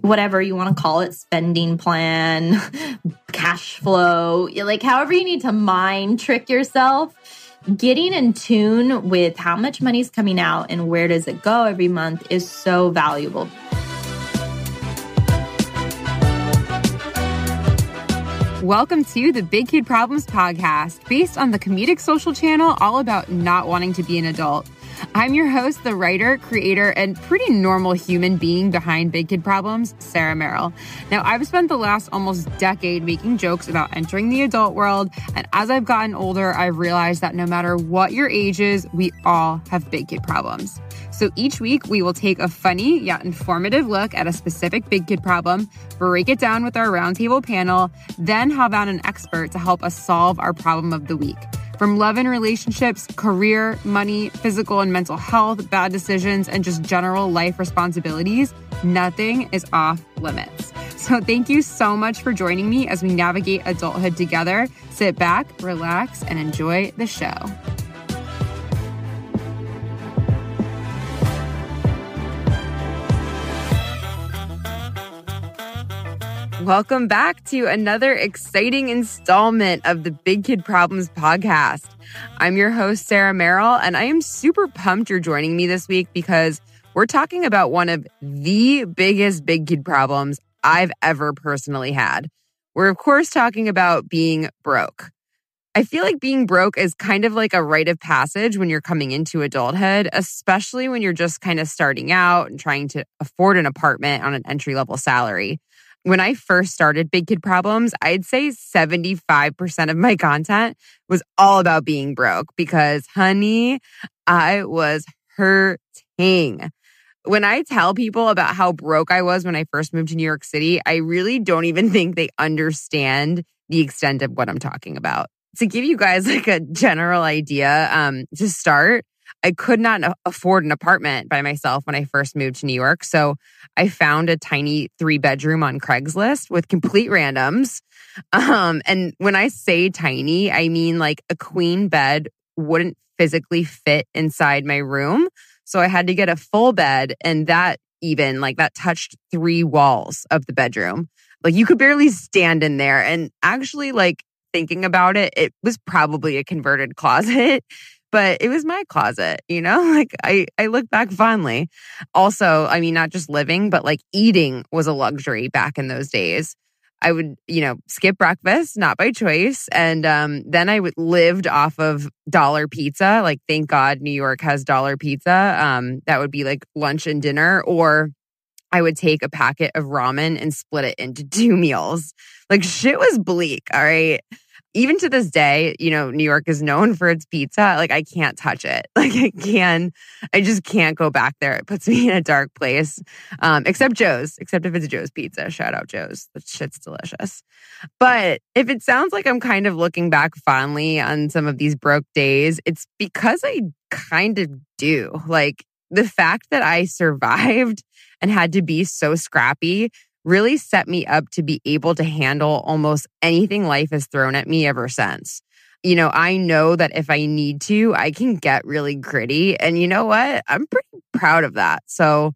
whatever you want to call it spending plan, cash flow, like however you need to mind trick yourself. Getting in tune with how much money's coming out and where does it go every month is so valuable. Welcome to the Big Kid Problems podcast, based on the comedic social channel all about not wanting to be an adult. I'm your host, the writer, creator, and pretty normal human being behind Big Kid Problems, Sarah Merrill. Now, I've spent the last almost decade making jokes about entering the adult world, and as I've gotten older, I've realized that no matter what your age is, we all have big kid problems. So each week, we will take a funny yet informative look at a specific big kid problem, break it down with our roundtable panel, then have on an expert to help us solve our problem of the week. From love and relationships, career, money, physical and mental health, bad decisions, and just general life responsibilities, nothing is off limits. So, thank you so much for joining me as we navigate adulthood together. Sit back, relax, and enjoy the show. Welcome back to another exciting installment of the Big Kid Problems podcast. I'm your host, Sarah Merrill, and I am super pumped you're joining me this week because we're talking about one of the biggest big kid problems I've ever personally had. We're, of course, talking about being broke. I feel like being broke is kind of like a rite of passage when you're coming into adulthood, especially when you're just kind of starting out and trying to afford an apartment on an entry level salary when I first started Big Kid Problems, I'd say 75% of my content was all about being broke because, honey, I was hurting. When I tell people about how broke I was when I first moved to New York City, I really don't even think they understand the extent of what I'm talking about. To give you guys like a general idea, um, to start, I could not afford an apartment by myself when I first moved to New York. So I found a tiny three bedroom on Craigslist with complete randoms. Um, and when I say tiny, I mean like a queen bed wouldn't physically fit inside my room. So I had to get a full bed and that even like that touched three walls of the bedroom. Like you could barely stand in there. And actually, like thinking about it, it was probably a converted closet but it was my closet, you know? Like I I look back fondly. Also, I mean not just living, but like eating was a luxury back in those days. I would, you know, skip breakfast, not by choice. And um, then I would lived off of dollar pizza. Like, thank God New York has dollar pizza. Um, that would be like lunch and dinner. Or I would take a packet of ramen and split it into two meals. Like shit was bleak. All right even to this day, you know, New York is known for its pizza. Like I can't touch it. Like I can, I just can't go back there. It puts me in a dark place. Um, except Joe's, except if it's Joe's pizza. Shout out Joe's. The shit's delicious. But if it sounds like I'm kind of looking back fondly on some of these broke days, it's because I kind of do. Like the fact that I survived and had to be so scrappy really set me up to be able to handle almost anything life has thrown at me ever since. You know, I know that if I need to, I can get really gritty. And you know what? I'm pretty proud of that. So,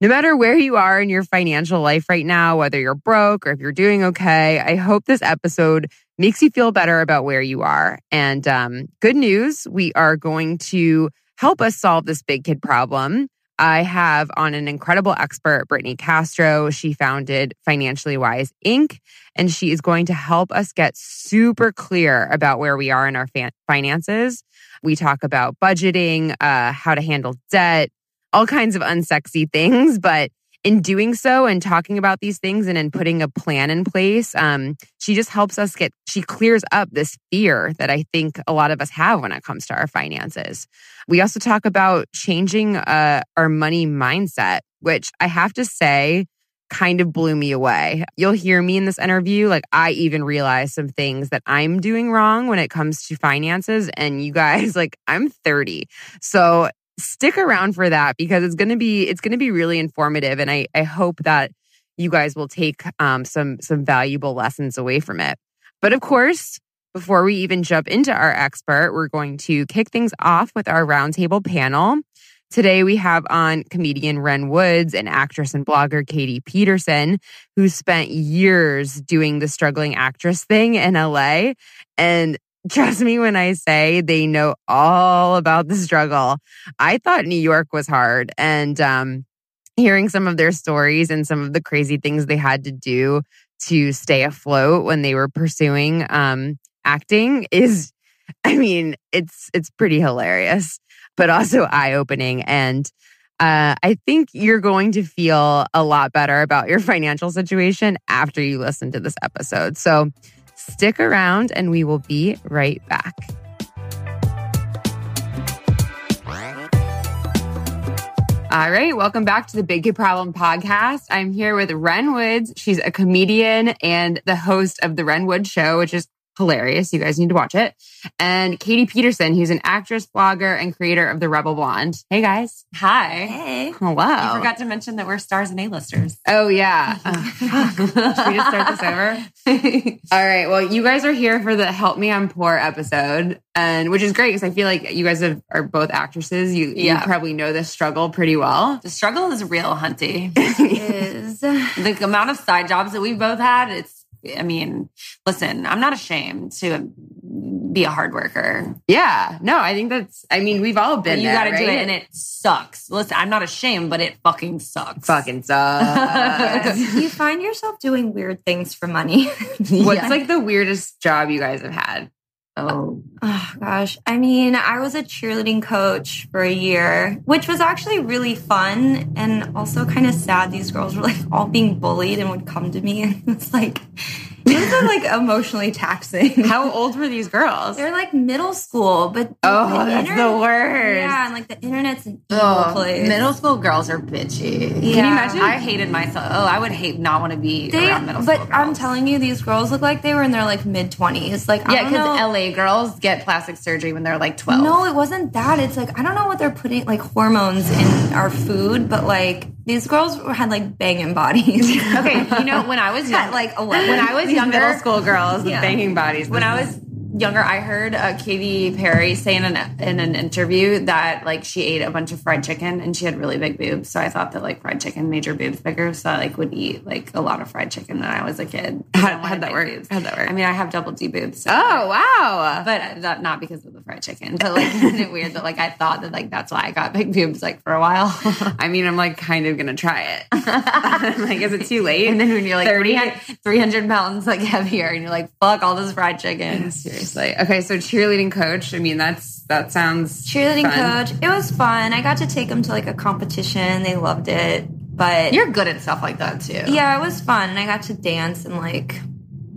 no matter where you are in your financial life right now, whether you're broke or if you're doing okay, I hope this episode makes you feel better about where you are. And um, good news, we are going to help us solve this big kid problem I have on an incredible expert, Brittany Castro. She founded Financially Wise Inc., and she is going to help us get super clear about where we are in our finances. We talk about budgeting, uh, how to handle debt, all kinds of unsexy things, but in doing so and talking about these things and in putting a plan in place, um, she just helps us get, she clears up this fear that I think a lot of us have when it comes to our finances. We also talk about changing uh, our money mindset, which I have to say, kind of blew me away. You'll hear me in this interview. Like, I even realized some things that I'm doing wrong when it comes to finances. And you guys, like, I'm 30. So stick around for that because it's going to be it's going to be really informative and I I hope that you guys will take um, some some valuable lessons away from it. But of course, before we even jump into our expert, we're going to kick things off with our roundtable panel. Today we have on comedian Ren Woods and actress and blogger Katie Peterson, who spent years doing the struggling actress thing in LA. And trust me when I say they know all about the struggle. I thought New York was hard. And um, hearing some of their stories and some of the crazy things they had to do to stay afloat when they were pursuing um, acting is I mean, it's it's pretty hilarious, but also eye-opening and uh, I think you're going to feel a lot better about your financial situation after you listen to this episode. So stick around and we will be right back. All right, welcome back to the Big Kid Problem podcast. I'm here with Ren Woods. She's a comedian and the host of the Ren Woods Show, which is hilarious. You guys need to watch it. And Katie Peterson, who's an actress, blogger, and creator of The Rebel Blonde. Hey guys. Hi. Hey. Hello. You forgot to mention that we're stars and A-listers. Oh yeah. Uh, Should we just start this over? All right. Well, you guys are here for the Help Me I'm Poor episode, and which is great because I feel like you guys have, are both actresses. You, Yeah. you probably know this struggle pretty well. the struggle is real, Hunty. Is the amount of side jobs that we've both had, it's, I mean, listen, I'm not ashamed to be a hard worker. Yeah. No, I think that's. I mean, we've all But been. you got to do it and it sucks. Listen, I'm not ashamed, but it fucking sucks. fucking sucks. you find yourself doing weird things for money. What's like the weirdest job you guys have had? Oh, oh gosh. I mean, I was a cheerleading coach for a year, which was actually really fun and also kind of sad. These girls were like all being bullied and would come to me and it's like it was like emotionally taxing. How old were these girls? They're like middle school, but Oh, the that's internet- the worst. Yeah, and like the internet's an evil oh place. middle school girls are bitchy. Can Yeah. you imagine? I hated myself. Oh, I would hate not want to be They, around middle but school girls. I'm telling you, these girls look like they were in their like mid twenties. Like Yeah, because LA girls get plastic surgery when they're like 12. No, it wasn't that. It's like I don't know what they're putting like hormones in our food, but like these girls had like banging bodies. Okay, you know, when I was young, like 11. when I was These younger, middle school girls with Yeah. banging bodies. when I was younger, I heard uh, Katy Perry say in an in an interview that like she ate a bunch of fried chicken and she had really big boobs. So I thought that like fried chicken made her boobs bigger. So I like would eat like a lot of fried chicken when I was a kid. How- how'd that work? boobs. How'd that work? I mean, I have double D boobs. so- oh wow. But that, not because of the fried chicken, but like isn't it weird that like I thought that like that's why I got big boobs like for a while. I mean, I'm like kind of gonna try it. Like, is it too late? And then when you're like 30? 300, 300 pounds like heavier and you're like, fuck all this fried chicken. Seriously. Okay, so cheerleading coach. I mean, that's that sounds Cheerleading fun. coach. It was fun. I got to take them to like a competition. They loved it. But You're good at stuff like that too. yeah, it was fun. And I got to dance and like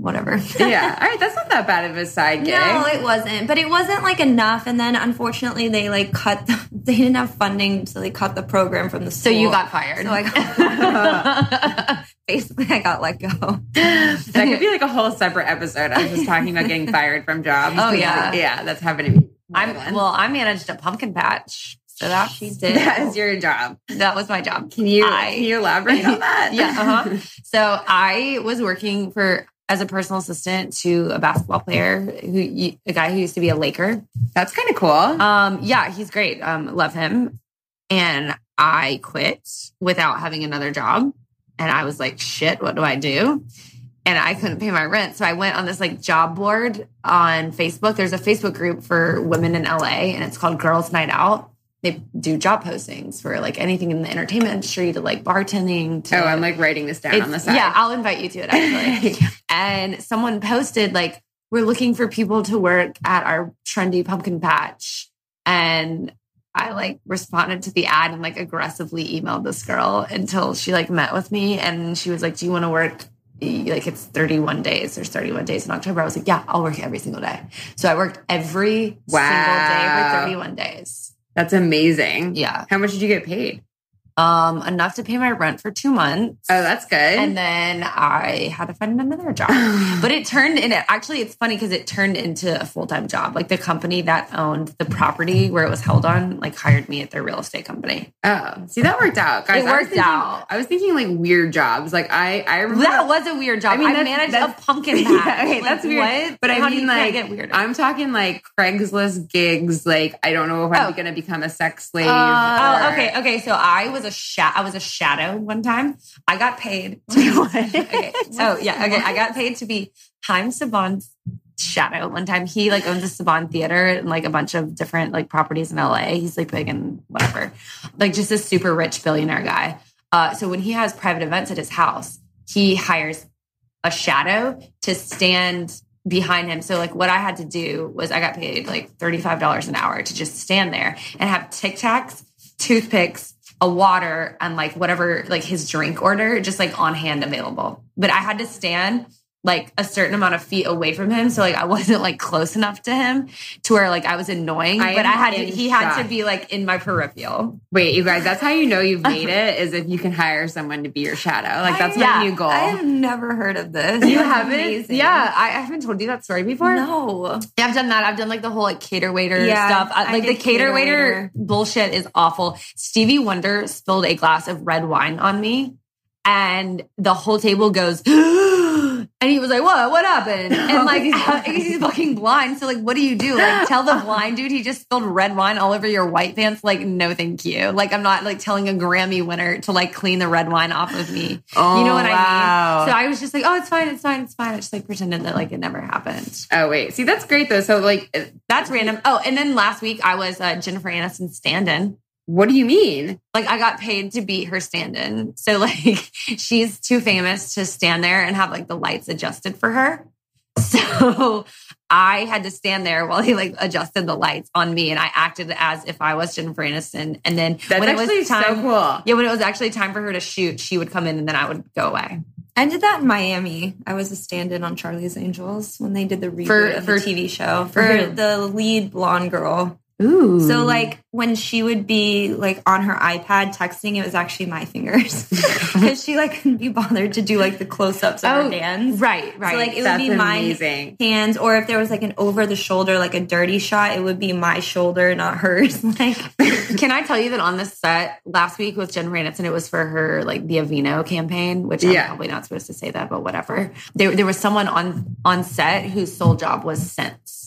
whatever. Yeah. All right, that's not that bad of a side gig. No, it wasn't. But it wasn't like enough. And then unfortunately, they like cut. The, they didn't have funding, so they cut the program from the So you got fired. So I got, basically, I got let go. that could be like a whole separate episode. I was just talking about getting fired from jobs. Oh, yeah. yeah, that's happened to me. I'm well, I managed a pumpkin patch. So that She did. that is your job. that was my job. Can you I- can you elaborate on that? yeah. Uh-huh. So I was working for as a personal assistant to a basketball player who a guy who used to be a Laker. that's kind of cool. Um, yeah, he's great. Um, love him. And I quit without having another job. And I was like, shit, what do I do? And I couldn't pay my rent. So I went on this like job board on Facebook. There's a Facebook group for women in LA and it's called Girls Night Out. They do job postings for like anything in the entertainment industry to like bartending to oh, I'm like writing this down on the side. Yeah, I'll invite you to it actually. and someone posted like, "We're looking for people to work at our trendy pumpkin patch," and I like responded to the ad and like aggressively emailed this girl until she like met with me and she was like, "Do you want to work?" Like it's 31 days. There's 31 days in October. I was like, yeah, I'll work every single day. So I worked every Wow. single day for 31 days. That's amazing. Yeah. How much did you get paid? Um, enough to pay my rent for two months. Oh, that's good. And then I had to find another job. but it turned in it. Actually, it's funny because it turned into a full time job. Like the company that owned the property where it was held on, like hired me at their real estate company. oh, see, that worked out. Guys, It I worked thinking- out. I was thinking like weird jobs. Like I, I remember That was a weird job. I, I mean, that's- managed a pumpkin patch. Yeah, okay, Like, that's weird. What? But I How do mean, I like? I'm talking like Craigslist gigs. Like, I don't know if I'm Oh. going to become a sex slave. Oh, or- okay, okay. So I was a sha- I was a shadow one time. I got paid. To- okay. Oh yeah. Okay. I got paid to be Haim Saban's shadow one time. He like owns a Saban theater and like a bunch of different like properties in LA. He's like big and whatever, like just a super rich billionaire guy. Uh, so when he has private events at his house, he hires a shadow to stand behind him. So like what I had to do was I got paid like $35 an hour to just stand there and have Tic Tacs, toothpicks, a water, and like whatever like his drink order just like on hand available. But I had to stand like a certain amount of feet away from him. So like I wasn't like close enough to him to where like I was annoying. I but I had to he had to be like in my peripheral. Wait, you guys, that's how you know you've made it is if you can hire someone to be your shadow. Like that's Yeah. my new goal. I have never heard of this. You That's haven't? amazing. Yeah, I haven't told you that story before. No. Yeah, I've done that. I've done like the whole like cater waiter Yeah, stuff. I, I like the cater cater waiter waiter. bullshit is awful. Stevie Wonder spilled a glass of red wine on me, and the whole table goes. And he was like, "What? What happened?" And like, he's fucking blind. So like, what do you do? Like, tell the blind dude he just spilled red wine all over your white pants. Like, no, thank you. Like, I'm not like telling a Grammy winner to like clean the red wine off of me. Oh, you know what wow. I mean? So I was just like, "Oh, it's fine, it's fine, it's fine." I just like pretended that like it never happened. oh wait, see that's great though. So like, That's random. Oh, and then last week I was uh, Jennifer Aniston stand-in. What do you mean? Like I got paid to be her stand-in. So like she's too famous to stand there and have like the lights adjusted for her. So I had to stand there while he like adjusted the lights on me, and I acted as if I was Jennifer Aniston. And then That's when it actually was time, so cool. yeah, when it was actually time for her to shoot, she would come in, and then I would go away. I did that in Miami. I was a stand-in on Charlie's Angels when they did the reboot For- of for- the TV show for for the lead blonde girl. Ooh. So like when she would be like on her iPad texting, it was actually my fingers because she like couldn't be bothered to do like the close-ups of Oh, her hands. right, right. So like it That's would be my hands, or if there was like an over the shoulder, like a dirty shot, it would be my shoulder, not hers. Like Can I tell you that on this set last week with Jen Aniston, it was for her like the Aveeno campaign, which I'm probably not supposed to say that, but whatever. There, there was someone on on set whose sole job was scents.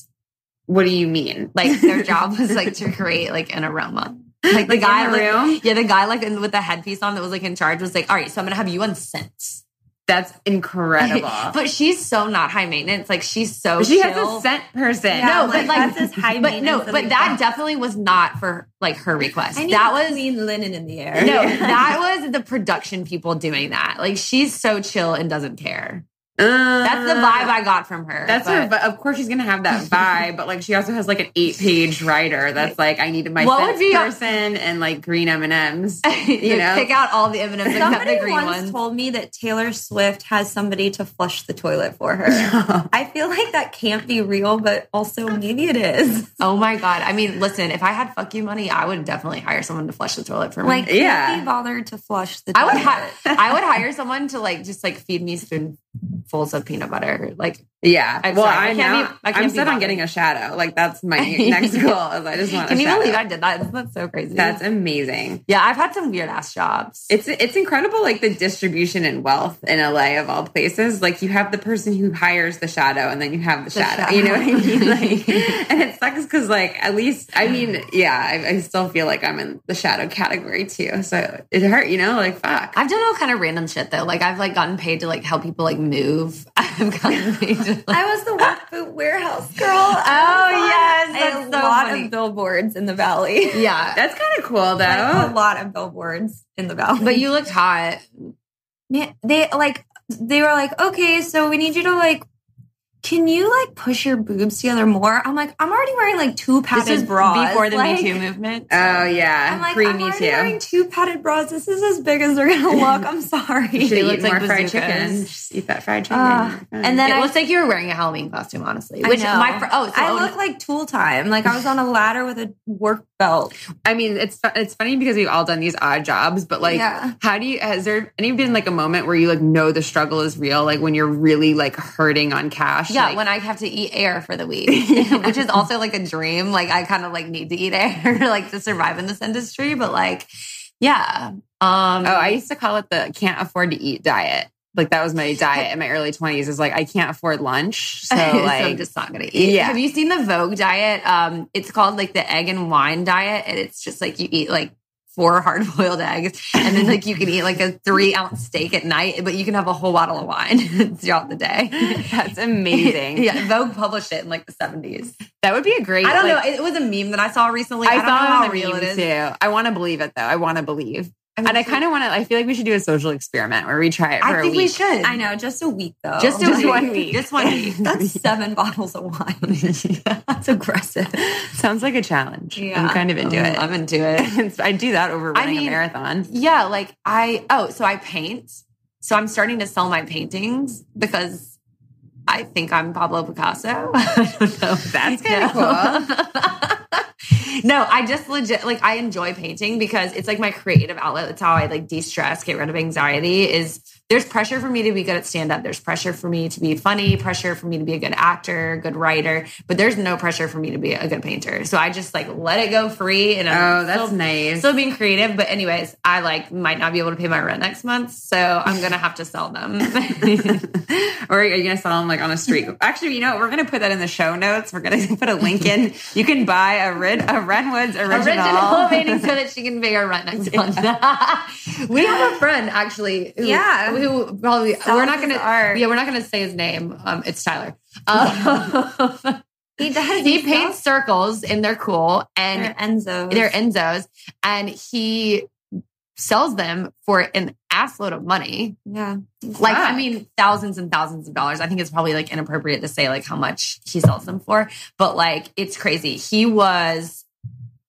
What do you mean? Like their job was like to create like an aroma. Like the Like, guy, in the like- room? yeah, the guy like in, with the headpiece on that was like in charge was like, all right, so I'm gonna have you on scents. That's incredible. but she's so not high maintenance. Like she's so she has a scent person. Yeah, no, like, but like that's as high But no, but that definitely was not for like her request. I need that was clean linen in the air. No, that was the production people doing that. Like she's so chill and doesn't care. That's the vibe I got from her. Uh, That's but- her. But of course, she's gonna have that vibe. but like, she also has like an eight-page writer that's like, I needed my What would be- person and like green M and M's. you You know, pick out all the M&Ms except Somebody the green once ones. told me that Taylor Swift has somebody to flush the toilet for her. I feel like that can't be real, but also maybe it is. oh my god! I mean, listen, if I had fuck you money, I would definitely hire someone to flush the toilet for me. Like, Yeah. can't be bothered to flush the I would hi- I would hire someone to like just like feed me spoonfuls of peanut butter. Like yeah. I'm well, sorry, I I can't know. be- I I'm set on getting a shadow. Like that's my next goal. I just want. Can you shadow. believe I did that? That's so crazy. That's amazing. yeah, I've had some weird ass jobs. It's it's incredible, like the distribution and wealth in LA of all places. Like you have the person who hires the shadow, and then you have the, shadow. shadow. You know what I mean? Like, and it sucks because, like, at least I mean, yeah, I, I still feel like I'm in the shadow category too. So it hurt, you know? Like fuck. I've done all kind of random shit though. Like I've like gotten paid to like help people like move. I've gotten paid to like, I was the work boot warehouse girl. Oh, oh yes, that's a so lot funny. of billboards in the valley. yeah. That's kind of cool, though. Like, a lot of billboards in the valley. But you looked hot. Man, they like they were like, okay, so we need you to like, can you like push your boobs together more? I'm like, I'm already wearing like two padded This padded is bras before the like, Me Too movement. oh yeah, I'm like, pre I'm me already too. wearing two padded bras. This is as big as they're gonna look. I'm sorry. Should They eat look more like fried chicken. Just eat that fried chicken. Uh, You're and then it I- looks like you were wearing a Halloween costume, honestly. I Which know. my fr- oh, so I oh, look like tool time. Like I was on a ladder with a work felt. I mean, it's it's funny because we've all done these odd jobs, but like, Yeah. how do you? Has there any been like a moment where you like know the struggle is real, like when you're really like hurting on cash? Yeah, like, when I have to eat air for the week, which is also like a dream. Like I kind of like need to eat air like to survive in this industry. But like, yeah. Um oh, I used to call it the can't afford to eat diet. Like that was my diet in my early twenties. Is like I can't afford lunch, so so like I'm just not gonna eat. Yeah. Have you seen the Vogue diet? Um, it's called like the egg and wine diet, and it's just like you eat like four hard boiled eggs, and then like you can eat like a three ounce steak at night, but you can have a whole bottle of wine throughout the day. that's amazing. yeah, Vogue published it in like the 70s. That would be a great. I don't like, know. It was a meme that I saw recently. I, I, don't know saw how it real it is. too. I want to believe it though. I want to believe, I mean, and I kind of want to. I feel like we should do a social experiment where we try it for I a think we should. I know, just a week though. Just, Just week. one week. Just one week. That's seven bottles of wine. That's aggressive. Sounds like a challenge. I'm kind of into it. I'm into it. I do that over I running mean- a marathon. Yeah, like I oh, so I paint. So I'm starting to sell my paintings because I think I'm Pablo Picasso. I don't know. That's kinda cool. No, I just legit like I enjoy painting because it's like my creative outlet. That's how I like de-stress, get rid of anxiety. Is there's pressure for me to be good at stand-up. There's pressure for me to be funny, pressure for me to be a good actor, good writer, but there's no pressure for me to be a good painter. So I just like let it go free and I'm Oh, that's still- nice. still being creative but anyways i like might not be able to pay my rent next month so i'm gonna have to sell them or are you gonna sell them like on a street? Actually, you know, what? we're gonna put that in the show notes. We're gonna put a link in. You can buy a Red a Ren Woods original. original painting so that she can pay her rent next month we have a friend actually Yeah. Who probably we're not gonna yeah we're not gonna say his name um it's tyler um, He does. he paints circles and they're cool and They're Enso. they're Ensos, and he sells them for an assload of money. yeah. Like, I mean, thousands and thousands of dollars. I think it's probably like inappropriate to say like how much he sells them for, but like it's crazy. He was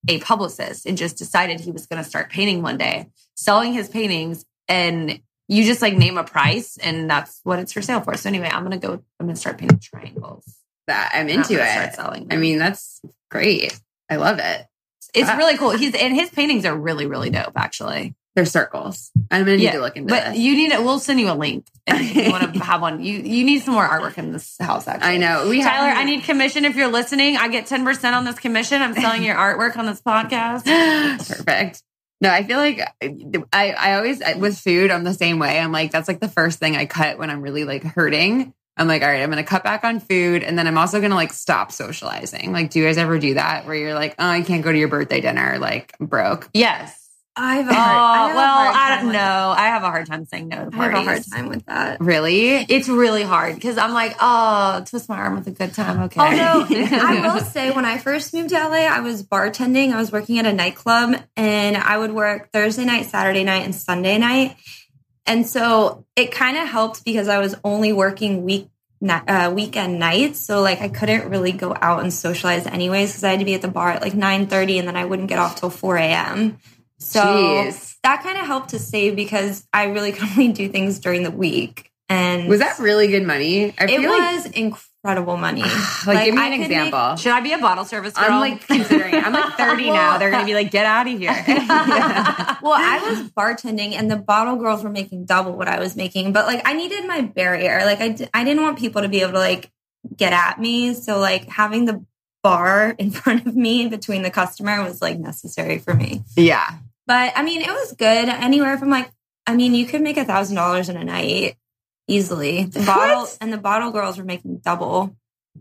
a publicist and just decided he was going to start painting one day, selling his paintings, and you just like name a price, and that's what it's for sale for. So anyway, I'm gonna go. I'm gonna start painting triangles. that I'm I'm into it. Start selling. I mean, that's great. I love it. it's wow. really cool. He's and his paintings are really really dope. Actually. They're circles. I'm gonna need Yeah, to look into But this. you need it. We'll send you a link if you want to have one. You you need some more artwork in this house. Actually, I know. We Tyler, I need commission. If you're listening, I get ten percent on this commission. I'm selling your artwork on this podcast. Perfect. No, I feel like uh, I, I always with food, I'm the same way. I'm like, that's like the first thing I cut when I'm really like hurting. I'm like, all right, I'm gonna cut back on food, and then I'm also gonna like stop socializing. Like, do you guys ever do that where you're like, oh, I can't go to your birthday dinner, like I'm broke? Yes. I have a Oh hard, I have a well, I time don't know. I have a hard time saying no to I have a hard time with that. Really? It's really hard because I'm like, oh, twist my arm with a good time. Okay. Although I will say, when I first moved to LA, I was bartending. I was working at a nightclub, and I would work Thursday night, Saturday night, and Sunday night. And so it kind of helped because I was only working week uh, weekend nights, so like I couldn't really go out and socialize anyways because I had to be at the bar at like nine thirty, and then I wouldn't get off till four a.m. So Jeez. that kind of helped to save because I really could only do things during the week. And Was that really good money? I it feel like, was incredible money. like, give me I an could make- example. Should I be a bottle service girl? I'm like considering. I'm like 30 now. They're gonna be like, get out of here. well, I was bartending and the bottle girls were making double what I was making, but like I needed my barrier. Like I, d- I didn't want people to be able to like get at me. So like having the bar in front of me between the customer was like necessary for me. yeah. But I mean, it was good. Anywhere from like, I mean, you could make a thousand dollars in a night easily. The bottle and the bottle girls were making double.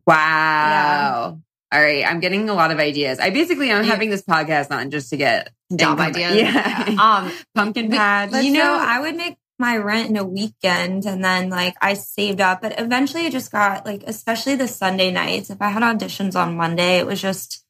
Wow. All right. I'm getting a lot of ideas. I basically I'm You- having this podcast on just to get job ideas. Yeah. Um, Pumpkin patch. You know- I would make my rent in a weekend and then like I saved up. But eventually it just got like, especially the Sunday nights, if I had auditions on Monday, it was just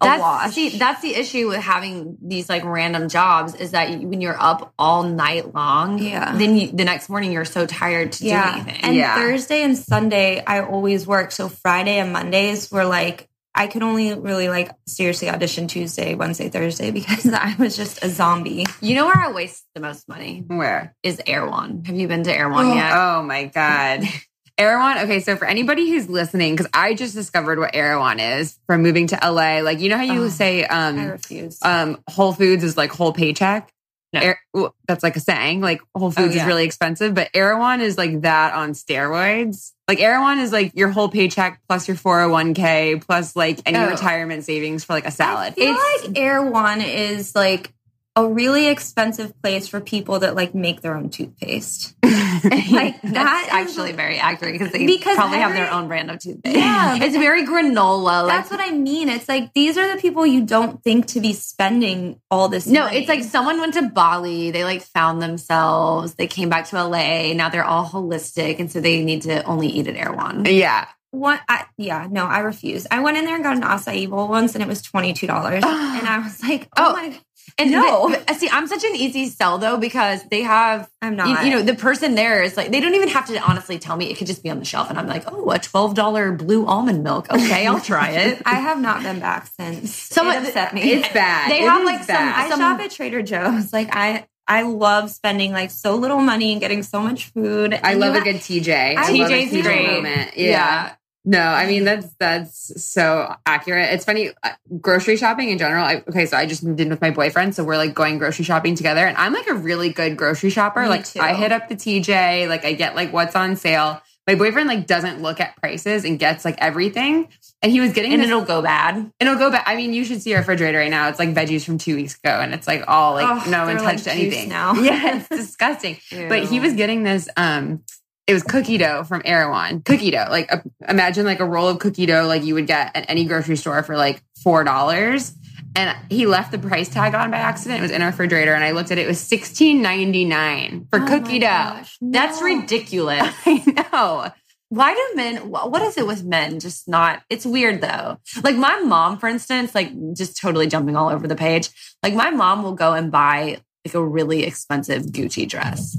a that's wash. see that's the issue with having these like random jobs is that you, when you're up all night long Yeah. then you, the next morning you're so tired to yeah. do anything And Yeah. Thursday and Sunday, I always work. So Friday and Mondays were like, I could only really like seriously audition Tuesday, Wednesday, Thursday because I was just a zombie. you know where i waste the most money Where? is one have you been to one Oh. yet Oh my God. Erewhon. Okay, so for anybody who's listening, because I just discovered what Erewhon is from moving to LA. Like, you know how you Oh, say I um refuse. um Whole Foods is like whole paycheck? No. Er- well, that's like a saying. Like Whole Foods yeah. is really expensive, but Erewhon is like that on steroids. Like Erewhon is like your whole paycheck plus your 401k plus like any Oh. retirement savings for like a salad. I feel It's- like Erewhon is like a really expensive place for people that like make their own toothpaste. Like That's that is- actually very accurate because they Because probably have their own brand of toothpaste. Yeah, it's very granola. Like, That's what I mean. It's like these are the people you don't think to be spending all this. no, money. it's like someone went to Bali. They like found themselves. They came back to LA. Now they're all holistic, and so they need to only eat at Erewhon. yeah. What? I, yeah, no, I refuse. I went in there and got an acai bowl once, and it was twenty two dollars, and I was like, oh, Oh. my, And No. the- the- see, I'm such an easy sell though because they have I'm not. you know the person there is like they don't even have to honestly tell me. It could just be on the shelf, and I'm like, oh, a twelve dollar blue almond milk. Okay, I'll try it. I have not been back since. Someone- it upset me. It's bad. They It have, is like, some- I some- shop at Trader Joe's. Like I, I love spending like so little money and getting so much food. I And love you a good TJ. I I- love a TJ's TJ great. moment. Yeah. No, I mean that's that's so accurate. It's funny uh, grocery shopping in general. I, okay, so I just moved in with my boyfriend, so we're like going grocery shopping together, and I'm like a really good grocery shopper. Me like too. I hit up the TJ, like I get like what's on sale. My boyfriend like doesn't look at prices and gets like everything, and he was getting and this, it'll go bad. it'll go bad. I mean, you should see our refrigerator right now. It's like veggies from two weeks ago, and it's like all like Oh, no one like touched juice anything. now. Yeah, it's disgusting. But he was getting this um it was cookie dough from Erewhon. Cookie dough. Like a, imagine like a roll of cookie dough like you would get at any grocery store for like four dollars. And he left the price tag on by accident. It was in our refrigerator, and I looked at it. It was sixteen ninety nine for Oh cookie dough. gosh, That's ridiculous. I know. Why do men? What is it with men? Just not. It's weird though. Like my mom, for instance, like just totally jumping all over the page. Like my mom will go and buy like a really expensive Gucci dress,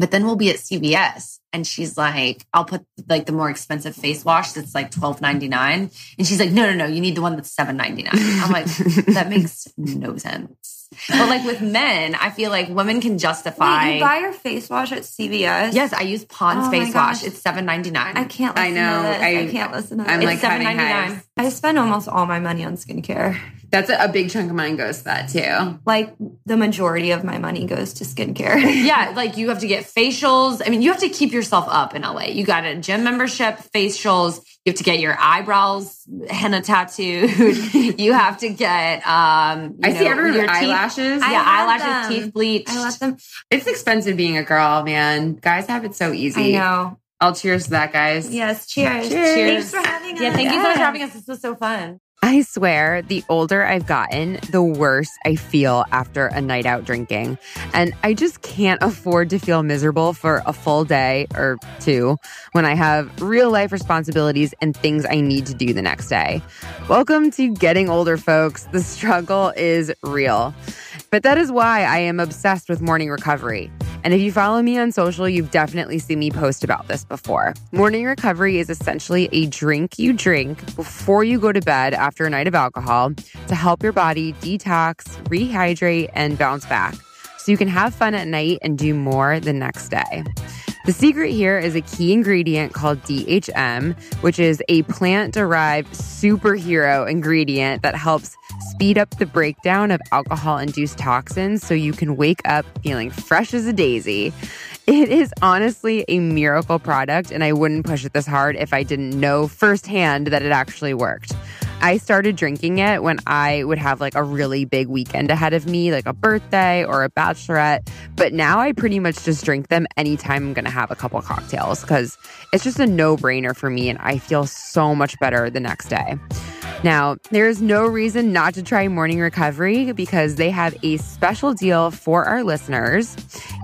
but then we'll be at CVS and she's like, "I'll put like the more expensive face wash that's like twelve ninety nine, and she's like, "No, no, no, you need the one that's seven ninety nine. I'm like, that makes no sense. But like with men, I feel like women can justify. Wait, you buy your face wash at CVS? yes, I use Pond's Oh my face wash. gosh. It's seven ninety nine. I can't. I know. To this. I- I, can't listen to this. I'm It's like having $7.99. I spend almost all my money on skincare. That's a, a big chunk of mine goes to that too. Like the majority of my money goes to skincare. yeah, like you have to get facials. I mean, you have to keep yourself up in LA. You got a gym membership, facials. You have to get your eyebrows henna tattooed. you have to get um. you I see know, everyone your with teeth- I Yeah, eyelashes, them. teeth bleached. I let them. It's expensive being a girl, man. Guys have it so easy. I know. I'll cheers to that, guys. Yes. Cheers. Cheers. Thanks for having us. Yeah, thank you so much for having us. This was so fun. I swear, the older I've gotten, the worse I feel after a night out drinking. And I just can't afford to feel miserable for a full day or two when I have real life responsibilities and things I need to do the next day. Welcome to getting older, folks. The struggle is real. But that is why I am obsessed with morning recovery. And if you follow me on social, you've definitely seen me post about this before. Morning recovery is essentially a drink you drink before you go to bed after a night of alcohol to help your body detox, rehydrate, and bounce back so you can have fun at night and do more the next day. The secret here is a key ingredient called DHM, which is a plant derived superhero ingredient that helps speed up the breakdown of alcohol induced toxins so you can wake up feeling fresh as a daisy. It is honestly a miracle product, and I wouldn't push it this hard if I didn't know firsthand that it actually worked. I started drinking it when I would have like a really big weekend ahead of me, like a birthday or a bachelorette. But now I pretty much just drink them anytime I'm going to have a couple cocktails because it's just a no brainer for me and I feel so much better the next day. Now, there is no reason not to try Morning Recovery because they have a special deal for our listeners.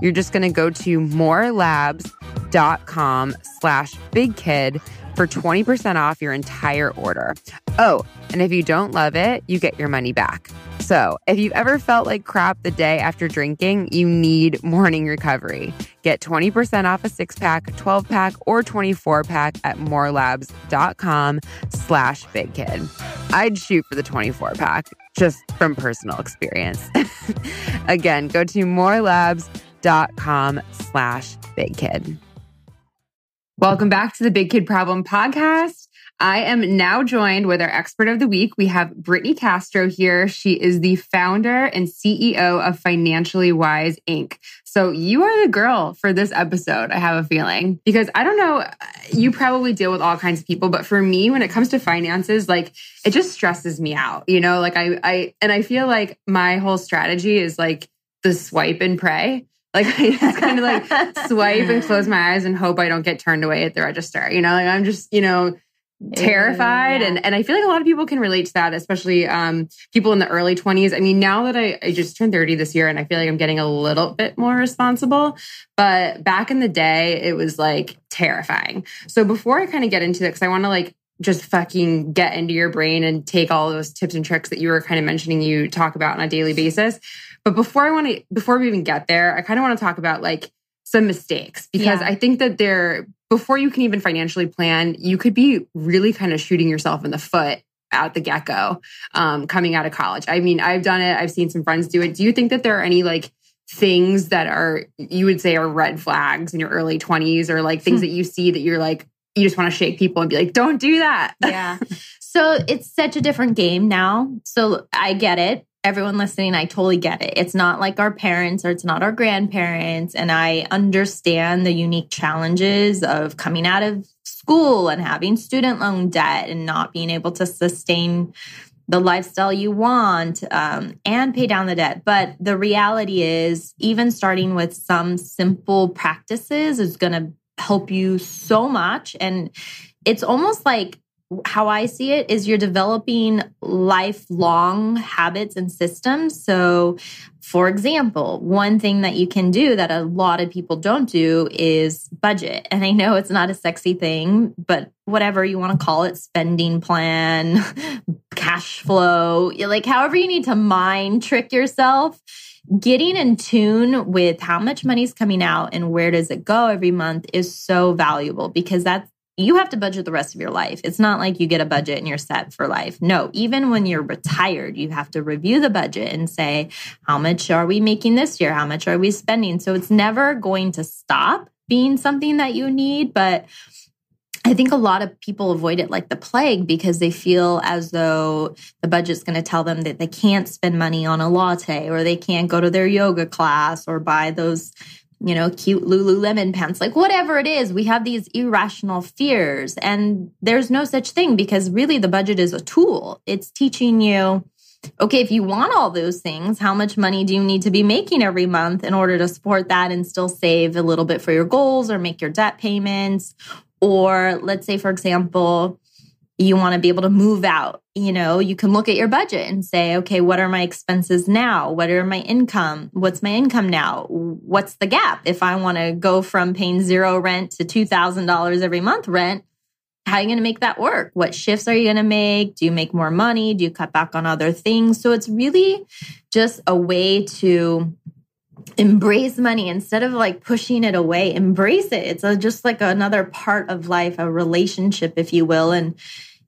You're just going to go to morelabs.com slash bigkid for 20% off your entire order. Oh, and if you don't love it, you get your money back. So, if you've ever felt like crap the day after drinking, you need morning recovery. Get 20% off a six pack, 12 pack, or 24 pack at morelabs.com slash big kid. I'd shoot for the 24 pack just from personal experience. Again, go to morelabs.com slash big kid. Welcome back to the Big Kid Problem podcast. I am now joined with our expert of the week. We have Brittany Castro here. She is the founder and CEO of Financially Wise Inc. So you are the girl for this episode, I have a feeling, because I don't know, uh, you probably deal with all kinds of people, but for me, when it comes to finances, like it just stresses me out, you know, like I, I, and I feel like my whole strategy is like the swipe and pray. Like I just kind of like swipe and close my eyes and hope I don't get turned away at the register. You know, like I'm just, you know, terrified Yeah. and and I feel like a lot of people can relate to that, especially um people in the early 20s. I mean, now that I, I just turned 30 this year and I feel like I'm getting a little bit more responsible, but back in the day it was like terrifying. So before I kind of get into it cuz I want to like just fucking get into your brain and take all those tips and tricks that you were kind of mentioning you talk about on a daily basis. But before I want to before we even get there, I kind of want to talk about like some mistakes because Yeah. I think that they're before you can even financially plan, you could be really kind of shooting yourself in the foot at the get go um, coming out of college. I mean, I've done it, I've seen some friends do it. Do you think that there are any like things that are, you would say, are red flags in your early 20s or like things that you see that you're like, you just want to shake people and be like, don't do that? yeah. So it's such a different game now. So I get it. Everyone listening, I totally get it. It's not like our parents or it's not our grandparents. And I understand the unique challenges of coming out of school and having student loan debt and not being able to sustain the lifestyle you want um, and pay down the debt. But the reality is, even starting with some simple practices is going to help you so much. And it's almost like how I see it is you're developing lifelong habits and systems. So, for example, one thing that you can do that a lot of people don't do is budget. And I know it's not a sexy thing, but whatever you want to call it spending plan, cash flow, like however you need to mind trick yourself getting in tune with how much money's coming out and where does it go every month is so valuable because that's you have to budget the rest of your life. It's not like you get a budget and you're set for life. No, even when you're retired, you have to review the budget and say, how much are we making this year? How much are we spending? So it's never going to stop being something that you need, but I think a lot of people avoid it like the plague because they feel as though the budget's going to tell them that they can't spend money on a latte or they can't go to their yoga class or buy those, you know, cute Lululemon pants. Like whatever it is, we have these irrational fears. And there's no such thing because really the budget is a tool. It's teaching you okay, if you want all those things, how much money do you need to be making every month in order to support that and still save a little bit for your goals or make your debt payments? Or let's say, for example, you want to be able to move out. You know, you can look at your budget and say, okay, what are my expenses now? What are my income? What's my income now? What's the gap? If I want to go from paying zero rent to $2,000 every month rent, how are you going to make that work? What shifts are you going to make? Do you make more money? Do you cut back on other things? So it's really just a way to embrace money instead of like pushing it away. Embrace it. It's a, just like another part of life, a relationship, if you will. And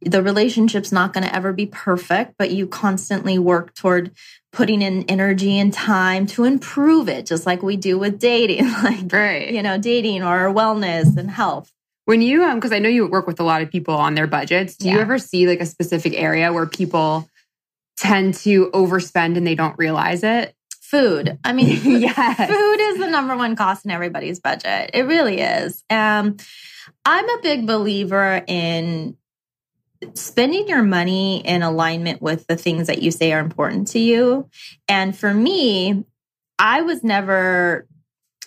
the relationship's not going to ever be perfect, but you constantly work toward putting in energy and time to improve it, just like we do with dating, like, Right. you know, dating or wellness and health. When you, um, because I know you work with a lot of people on their budgets, do you ever see like a specific area where people tend to overspend and they don't realize it? Food. I mean, Yes. food is the number one cost in everybody's budget. It really is. Um, I'm a big believer in spending your money in alignment with the things that you say are important to you. And for me, I was never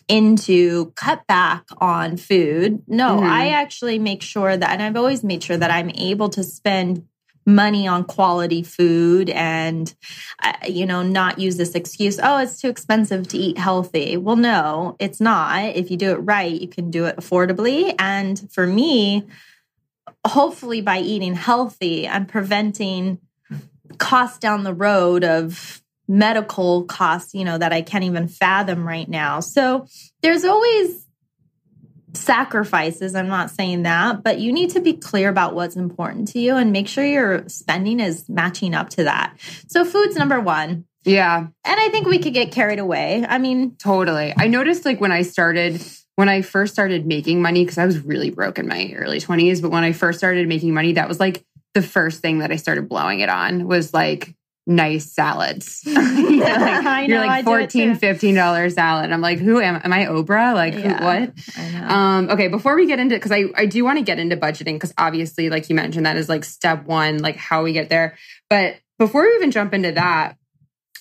into cut back on food. No, Mhm. I actually make sure that, and I've always made sure that I'm able to spend money on quality food and uh, you know not use this excuse oh it's too expensive to eat healthy. Well no it's not. If you do it right you can do it affordably. And for me hopefully by eating healthy i'm preventing costs down the road of medical costs you know that i can't even fathom right now. So there's always sacrifices i'm not saying that but you need to be clear about what's important to you and make sure your spending is matching up to that. So food's number one. Yeah, and i think we could get carried away. I mean totally. I noticed like when I started when I first started making money, because I was really broke in my early 20s, but when I first started making money, that was like the first thing that I started blowing it on was like nice salads. you're like, I you're know, like 14 too. 15 dollar salad. I'm like, who am am I Oprah? Like who, what? Um, okay, before we get into because I, I do want to get into budgeting because obviously, like you mentioned, that is like step one, like how we get there. But before we even jump into that,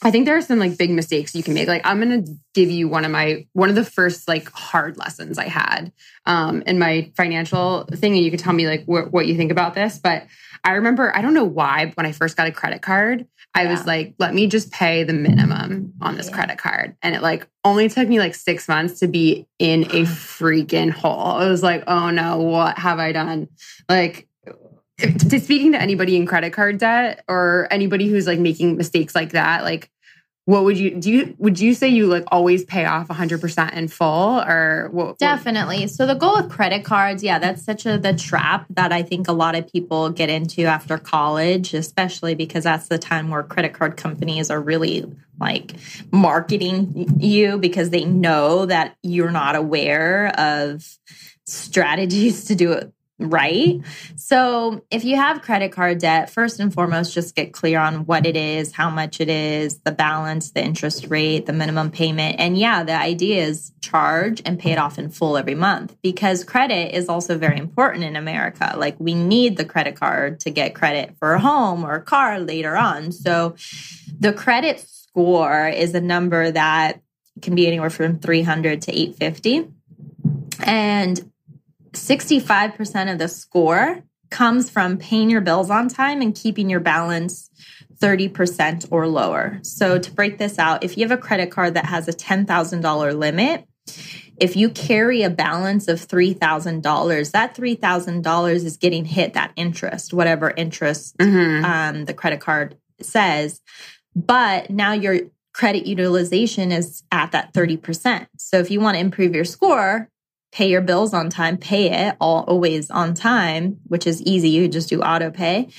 I think there are some like big mistakes you can make. Like I'm gonna give you one of my one of the first like hard lessons I had um in my financial thing, and you can tell me like wh- what you think about this. But I remember I don't know why when I first got a credit card, I was like, let me just pay the minimum on this Yeah. credit card, and it like only took me like six months to be in a freaking hole. I was like, oh no, what have I done? Like to speaking to anybody in credit card debt or anybody who's like making mistakes like that, like what would you do you would you say you like always pay off 100% in full or what Definitely. So the goal with credit cards, yeah, that's such a the trap that I think a lot of people get into after college, especially because that's the time where credit card companies are really like marketing you because they know that you're not aware of strategies to do it right. So if you have credit card debt, first and foremost, just get clear on what it is, how much it is, the balance, the interest rate, the minimum payment. And yeah, the idea is charge and pay it off in full every month because credit is also very important in America. Like we need the credit card to get credit for a home or a car later on. So the credit score is a number that can be anywhere from 300 to 850. And 65% of the score comes from paying your bills on time and keeping your balance 30% or lower. So, to break this out, if you have a credit card that has a $10,000 limit, if you carry a balance of $3,000, that $3,000 is getting hit that interest, whatever interest Mhm. um, the credit card says. But now your credit utilization is at that 30%. So if you want to improve your score, pay your bills on time, pay it all always on time, which is easy. You just do auto pay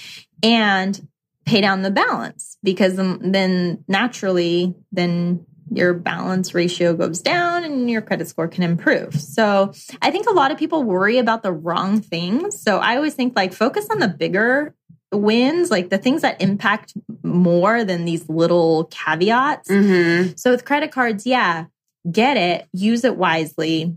and pay down the balance because then- naturally, then your balance ratio goes down and your credit score can improve. So I think a lot of people worry about the wrong things. So I always think like focus on the bigger wins, like the things that impact more than these little caveats. Mhm. So with credit cards, yeah, get it, use it wisely.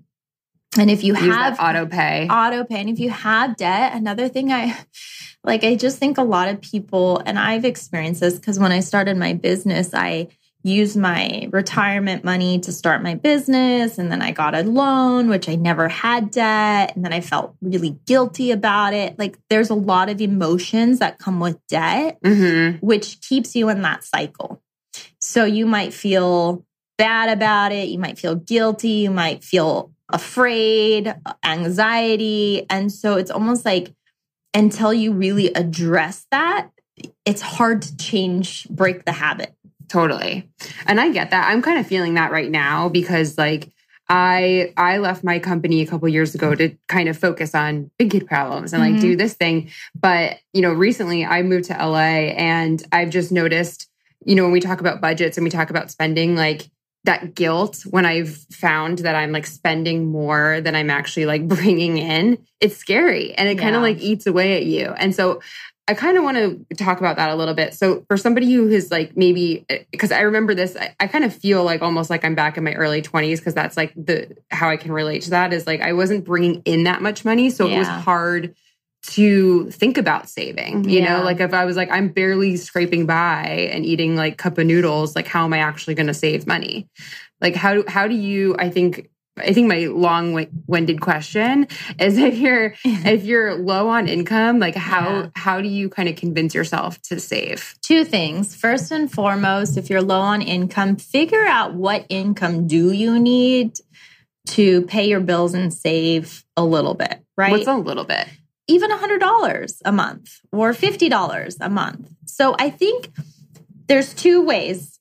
And if you Use have auto pay. auto pay and if you have debt another thing i like i just think a lot of people and i've experienced this because when i started my business i used my retirement money to start my business and then i got a loan which i never had debt and then i felt really guilty about it like there's a lot of emotions that come with debt Mhm. which keeps you in that cycle. So you might feel bad about it. You might feel guilty. You might feel afraid, anxiety. And so it's almost like until you really address that, it's hard to change, break the habit. Totally. And I get that. I'm kind of feeling that right now because like I I left my company a couple years ago to kind of focus on big kid problems and like Mhm. do this thing. But, you know, recently I moved to LA and I've just noticed, you know, when we talk about budgets and we talk about spending like that guilt when I've found that I'm like spending more than I'm actually like bringing in, it's scary and it kind of like eats away at you. And so I kind of want to talk about that a little bit. So, for somebody who is like maybe, eh, because I remember this, I, I kind of feel like almost like I'm back in my early 20s because that's like the how I can relate to that is like I wasn't bringing in that much money. So, it was hard to think about saving. You Yeah. know, like if I was like, I'm barely scraping by and eating like cup of noodles, like how am I actually going to save money? Like, how, do, how do you, I think, I think my long-winded question is if you're if you're low on income, like how Yeah. how do you kind of convince yourself to save? Two things. First and foremost, if you're low on income, figure out what income do you need to pay your bills and save a little bit, right? What's a little bit? Even $100 a month or $50 a month. So I think there's two ways.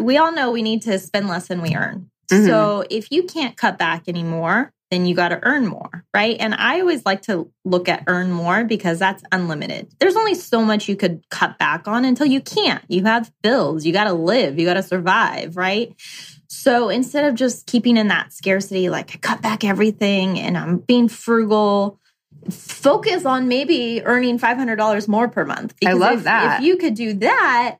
We all know we need to spend less than we earn. Mhm. So if you can't cut back anymore, then you got to earn more, right? And I always like to look at earn more because that's unlimited. There's only so much you could cut back on until you can't. You have bills, you got to live, you got to survive, right? So instead of just keeping in that scarcity, like I cut back everything and I'm being frugal, focus on maybe earning $500 more per month. I love if, that. If you could do that,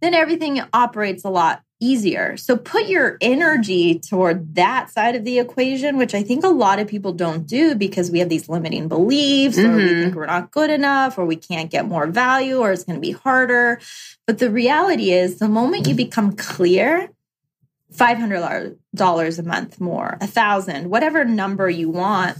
then everything operates a lot easier. So put your energy toward that side of the equation, which I think a lot of people don't do because we have these limiting beliefs or we Mhm. think we're not good enough or we can't get more value or it's going to be harder. But the reality is the moment you become clear, $500 a month more, a thousand, whatever number you want,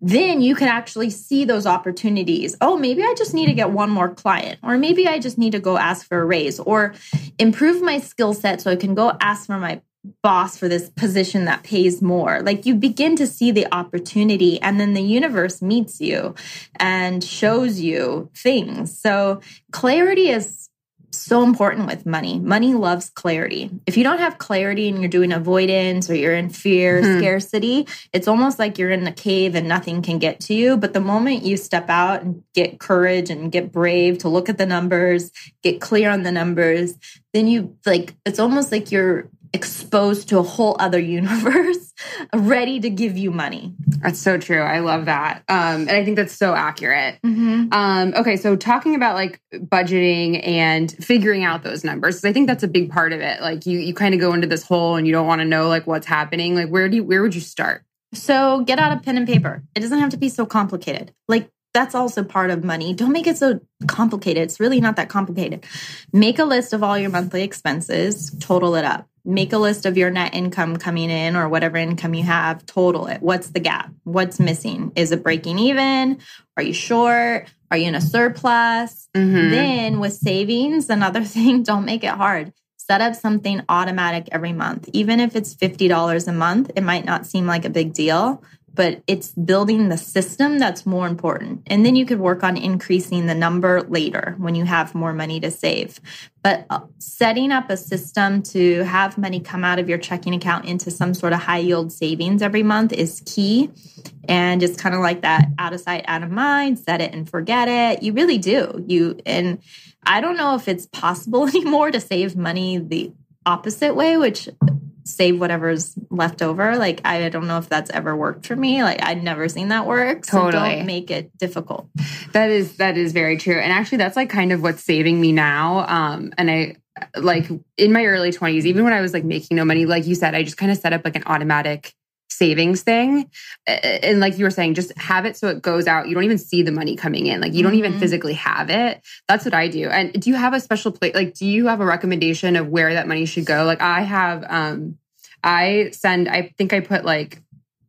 then you can actually see those opportunities. Oh, maybe I just need to get one more client, or maybe I just need to go ask for a raise, or improve my skill set so I can go ask for my boss for this position that pays more. Like you begin to see the opportunity, and then the universe meets you and shows you things. So, clarity is so important with money. Money loves clarity. If you don't have clarity and you're doing avoidance or you're in fear, Hmm. scarcity, it's almost like you're in a cave and nothing can get to you. But the moment you step out and get courage and get brave to look at the numbers, get clear on the numbers, then you like it's almost like you're exposed to a whole other universe ready to give you money. That's so true. I love that. Um, and I think that's so accurate. Mm-hmm. Um, okay, so talking about like budgeting and figuring out those numbers, I think that's a big part of it. Like you, you kind of go into this hole and you don't want to know like what's happening. Like where do you, where would you start? So get out a pen and paper. It doesn't have to be so complicated. Like that's also part of money. Don't make it so complicated. It's really not that complicated. Make a list of all your monthly expenses, total it up. Make a list of your net income coming in or whatever income you have, total it. What's the gap? What's missing? Is it breaking even? Are you short? Are you in a surplus? Mhm. Then with savings, another thing, don't make it hard. Set up something automatic every month. Even if it's $50 a month, it might not seem like a big deal, but it's building the system that's more important. And then you could work on increasing the number later when you have more money to save. But uh, setting up a system to have money come out of your checking account into some sort of high yield savings every month is key. And it's kind of like that out of sight, out of mind, set it and forget it. You really do. You, and I don't know if it's possible anymore to save money the opposite way, which save whatever's left over. Like I don't know if that's ever worked for me. Like I'd never seen that work. So Totally. don't make it difficult. That is that is very true. And actually that's like kind of what's saving me now. Um and I like in my early 20s even when I was like making no money like you said I just kind of set up like an automatic savings thing and like you were saying just have it so it goes out you don't even see the money coming in like you don't even Mhm. physically have it that's what I do and do you have a special place like do you have a recommendation of where that money should go like I have um I send I think I put like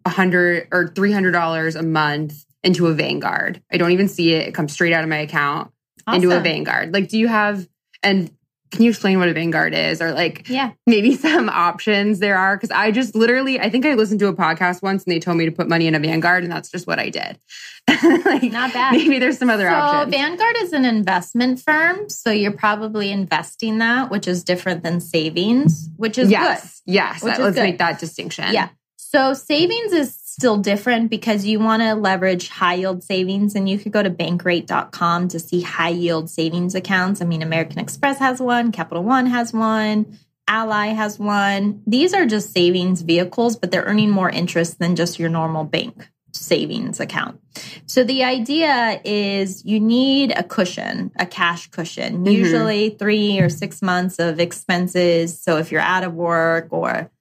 a hundred or three hundred dollars a month into a Vanguard. I don't even see it. It comes straight out of my account into a Vanguard. Like, do you have and can you explain what a Vanguard is or like Yeah. maybe some options there are? Because I just literally I think I listened to a podcast once and they told me to put money in a Vanguard and that's just what I did. like, Not bad. Maybe there's some other so options. Vanguard is an investment firm, so you're probably investing that, which is different than savings, which is yes. Yes. Which is Let's good. make that distinction. Yeah. So savings is still different because you want to leverage high yield savings and you could go to bankrate.com to see high yield savings accounts. I mean, American Express has one, Capital One has one, Ally has one. These are just savings vehicles, but they're earning more interest than just your normal bank savings account. So the idea is you need a cushion, a cash cushion, Mhm. usually three or six months of expenses. So if you're out of work or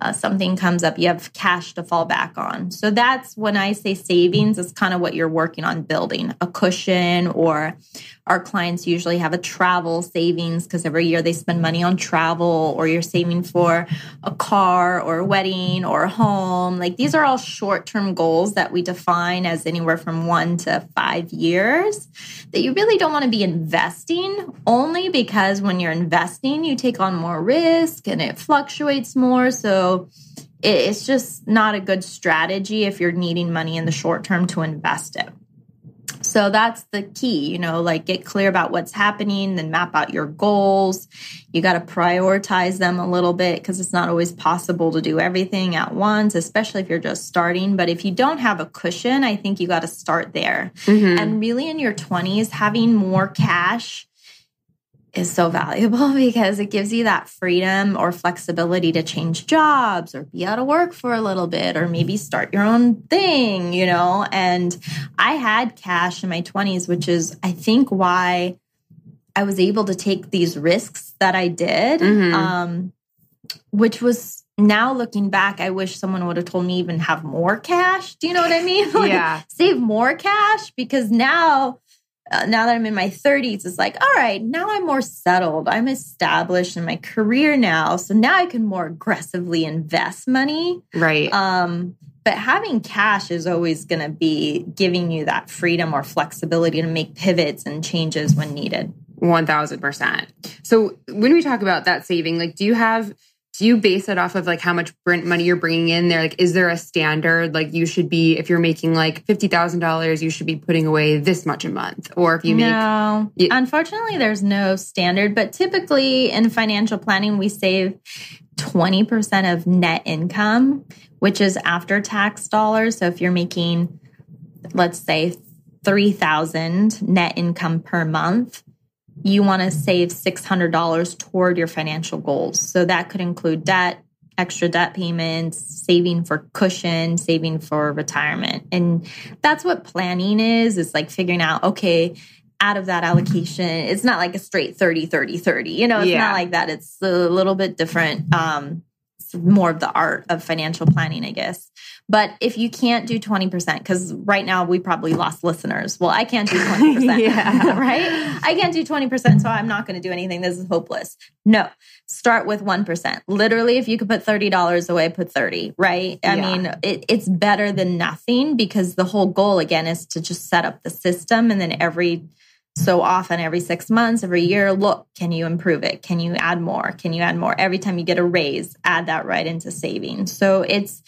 uh, something comes up, you have cash to fall back on. So that's when I say savings, is kind of what you're working on building a cushion, or our clients usually have a travel savings because every year they spend money on travel, or you're saving for a car or a wedding or a home. Like these are all short term goals that we define as anywhere from one to five years that you really don't want to be investing only because when you're investing, you take on more risk and it fluctuates more. So it's just not a good strategy if you're needing money in the short term to invest it. So that's the key, you know, like get clear about what's happening, then map out your goals. You got to prioritize them a little bit because it's not always possible to do everything at once, especially if you're just starting. But if you don't have a cushion, I think you got to start there. Mhm. And really, in your 20s, having more cash is so valuable because it gives you that freedom or flexibility to change jobs or be out of work for a little bit or maybe start your own thing, you know. And I had cash in my 20s, which is, I think, why I was able to take these risks that I did, Mhm. um, which was now looking back, I wish someone would have told me even have more cash. Do you know what I mean? Like, Yeah. Save more cash because now, now that I'm in my 30s, it's like, all right, now I'm more settled. I'm established in my career now. So now I can more aggressively invest money. Right. Um, but having cash is always going to be giving you that freedom or flexibility to make pivots and changes when needed. 1000%. So when we talk about that saving, like, do you have, do you base it off of like how much rent money you're bringing in there? Like, is there a standard? Like, you should be, if you're making like $50,000, you should be putting away this much a month. Or if you make, no, You- unfortunately, there's no standard, but typically in financial planning, we save 20% of net income, which is after tax dollars. So if you're making, let's say, 3000 net income per month, you want to save $600 toward your financial goals. So that could include debt, extra debt payments, saving for cushion, saving for retirement. And that's what planning is. It's like figuring out, okay, out of that allocation, it's not like a straight 30, 30, 30. You know, it's Yeah. not like that. It's a little bit different. Um, it's more of the art of financial planning, I guess. But if you can't do 20%, because right now we probably lost listeners. Well, I can't do 20%. Yeah. right? I can't do 20%, so I'm not going to do anything. This is hopeless. No, start with 1%. Literally, if you could put $30 away, put 30, right? I Yeah. mean, it, it's better than nothing because the whole goal, again, is to just set up the system and then every so often every six months every year look can you improve it can you add more can you add more every time you get a raise add that right into savings so it's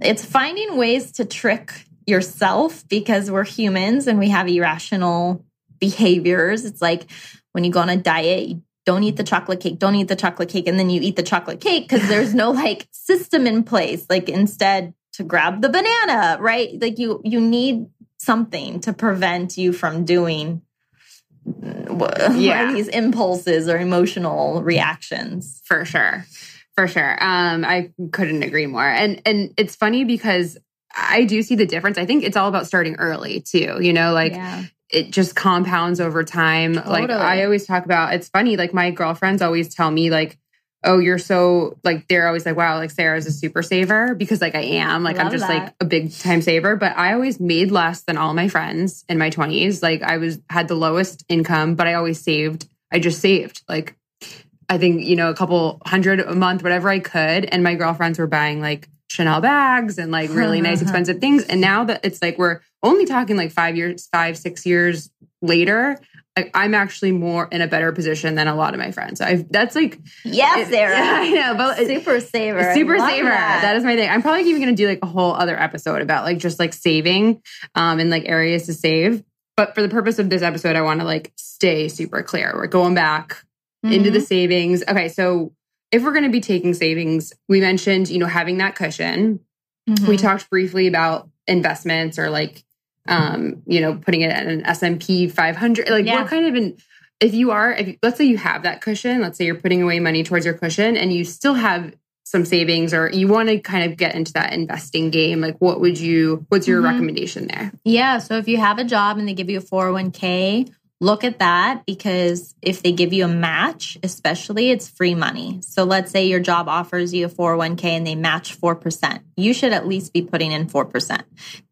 it's finding ways to trick yourself because we're humans and we have irrational behaviors. It's like when you go on a diet you don't eat the chocolate cake don't eat the chocolate cake and then you eat the chocolate cake because there's no like system in place. Like instead to grab the banana right? Like you you need something to prevent you from doing Yeah. these impulses or emotional reactions. For sure for sure. Um i couldn't agree more. And and it's funny because i do see the difference. I think it's all about starting early too you know like yeah. it just compounds over time. Like i always talk about it's funny like my girlfriends always tell me like oh you're so like they're always like wow like sarah's a super saver because like i am. Like i'm just that. like a big time saver. But i always made less than all my friends in my 20s like i was had the lowest income but i always saved. I just saved. Like I think, you know, a couple hundred a month, whatever I could. And my girlfriends were buying like Chanel bags and like really nice, expensive things. And now that it's like we're only talking like five years, five, six years later, like I'm actually more in a better position than a lot of my friends. I've that's like yes it- sarah Yeah, I know, but super saver super saver. that is my thing. I'm probably even gonna do like a whole other episode about like just like saving um and like areas to save. But for the purpose of this episode, I want to like stay super clear. We're going back into Mhm. the savings. Okay, so if we're going to be taking savings, we mentioned, you know, having that cushion. Mhm. We talked briefly about investments or like um, you know, putting it at an S&P 500. Like Yeah. what kind of an if you are if let's say you have that cushion, let's say you're putting away money towards your cushion and you still have some savings or you want to kind of get into that investing game, like what would you what's your Mhm. recommendation there? Yeah. So if you have a job and they give you a 401k, look at that because if they give you a match, especially, it's free money. So let's say your job offers you a 401k and they match 4%. You should at least be putting in 4%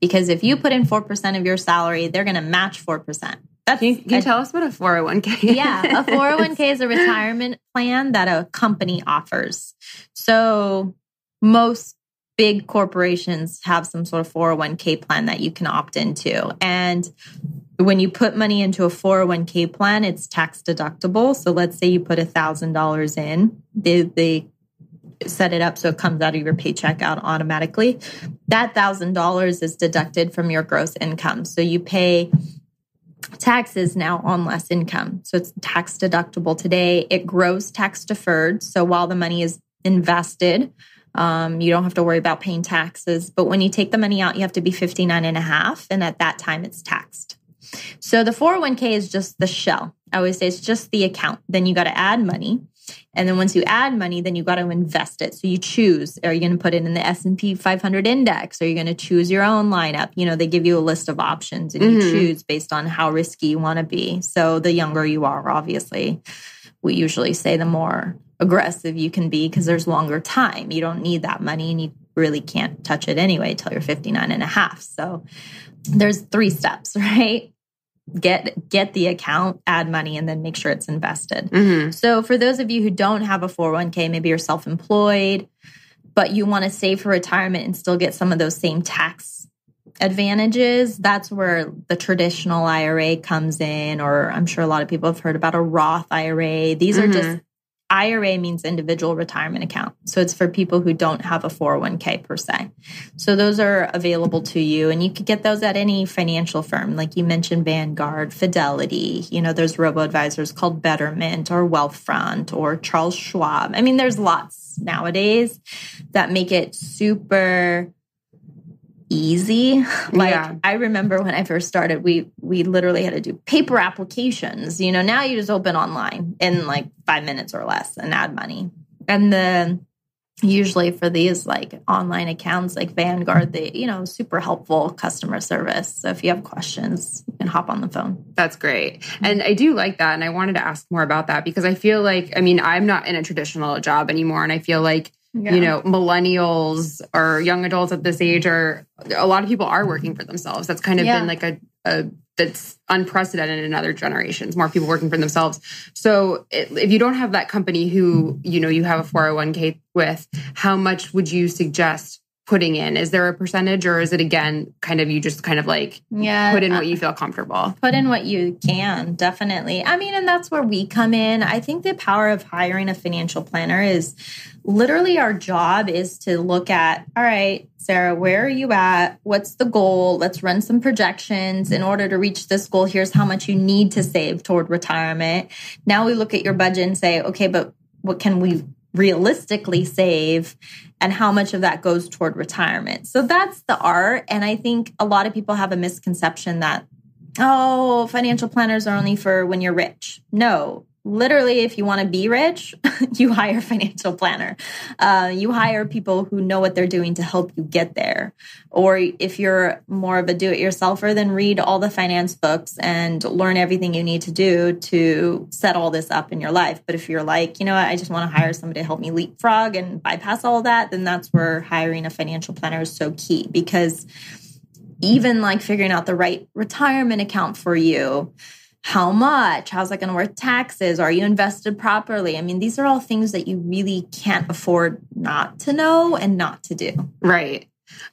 because if you put in 4% of your salary, they're going to match 4%. That's Can you, can you a- tell us what a 401k is? yeah, a 401k is a retirement plan that a company offers. So most big corporations have some sort of 401k plan that you can opt into. And when you put money into a 401k plan, it's tax deductible. So let's say you put $1,000 in, they, they set it up so it comes out of your paycheck out automatically. That $1,000 is deducted from your gross income. So you pay taxes now on less income. So it's tax deductible today. It grows tax deferred. So while the money is invested, um, you don't have to worry about paying taxes. But when you take the money out, you have to be 59 and a half. And at that time, it's taxed. So the 401k is just the shell. I always say it's just the account. Then you got to add money. And then once you add money, then you got to invest it. So you choose, are you going to put it in the S&P 500 index? Are you going to choose your own lineup? You know, they give you a list of options and you Mhm. choose based on how risky you want to be. So the younger you are, obviously, we usually say the more aggressive you can be because there's longer time. You don't need that money and you really can't touch it anyway till you're 59 and a half. So there's three steps, right? Get get the account, add money and then make sure it's invested. Mhm. So for those of you who don't have a 401k, maybe you're self-employed, but you want to save for retirement and still get some of those same tax advantages, that's where the traditional IRA comes in or I'm sure a lot of people have heard about a Roth IRA. These are just IRA means individual retirement account. So it's for people who don't have a 401k per se. So those are available to you and you could get those at any financial firm. Like you mentioned Vanguard, Fidelity, you know, there's robo advisors called Betterment or Wealthfront or Charles Schwab. I mean, there's lots nowadays that make it super easy. Like Yeah. I remember when I first started, we we literally had to do paper applications. You know, now you just open online in like five minutes or less and add money. And then usually for these like online accounts like Vanguard, they, you know, super helpful customer service. So if you have questions, you can hop on the phone. That's great. And I do like that. And I wanted to ask more about that because I feel like, I mean, I'm not in a traditional job anymore. And I feel like, you know, millennials or young adults at this age are, a lot of people are working for themselves. That's kind of Yeah. been like a, a, that's unprecedented in other generations, more people working for themselves. So it, if you don't have that company who, you know, you have a 401k with, how much would you suggest putting in? Is there a percentage or is it again, kind of, you just kind of like yeah, put in what uh, you feel comfortable? put in what you can definitely. I mean and that's where we come in. I think the power of hiring a financial planner is literally our job is to look at all right sarah where are you at? What's the goal? Let's run some projections. In order to reach this goal here's how much you need to save toward retirement. Now we look at your budget and say okay but what can we realistically save and how much of that goes toward retirement. So that's the art. And I think a lot of people have a misconception that, oh, financial planners are only for when you're rich. No, literally, if you want to be rich, you hire a financial planner. Uh, you hire people who know what they're doing to help you get there. Or if you're more of a do it yourselfer, then read all the finance books and learn everything you need to do to set all this up in your life. But if you're like, you know what, I just want to hire somebody to help me leapfrog and bypass all that, then that's where hiring a financial planner is so key because even like figuring out the right retirement account for you how much how's that going to work taxes are you invested properly i mean these are all things that you really can't afford not to know and not to do Right.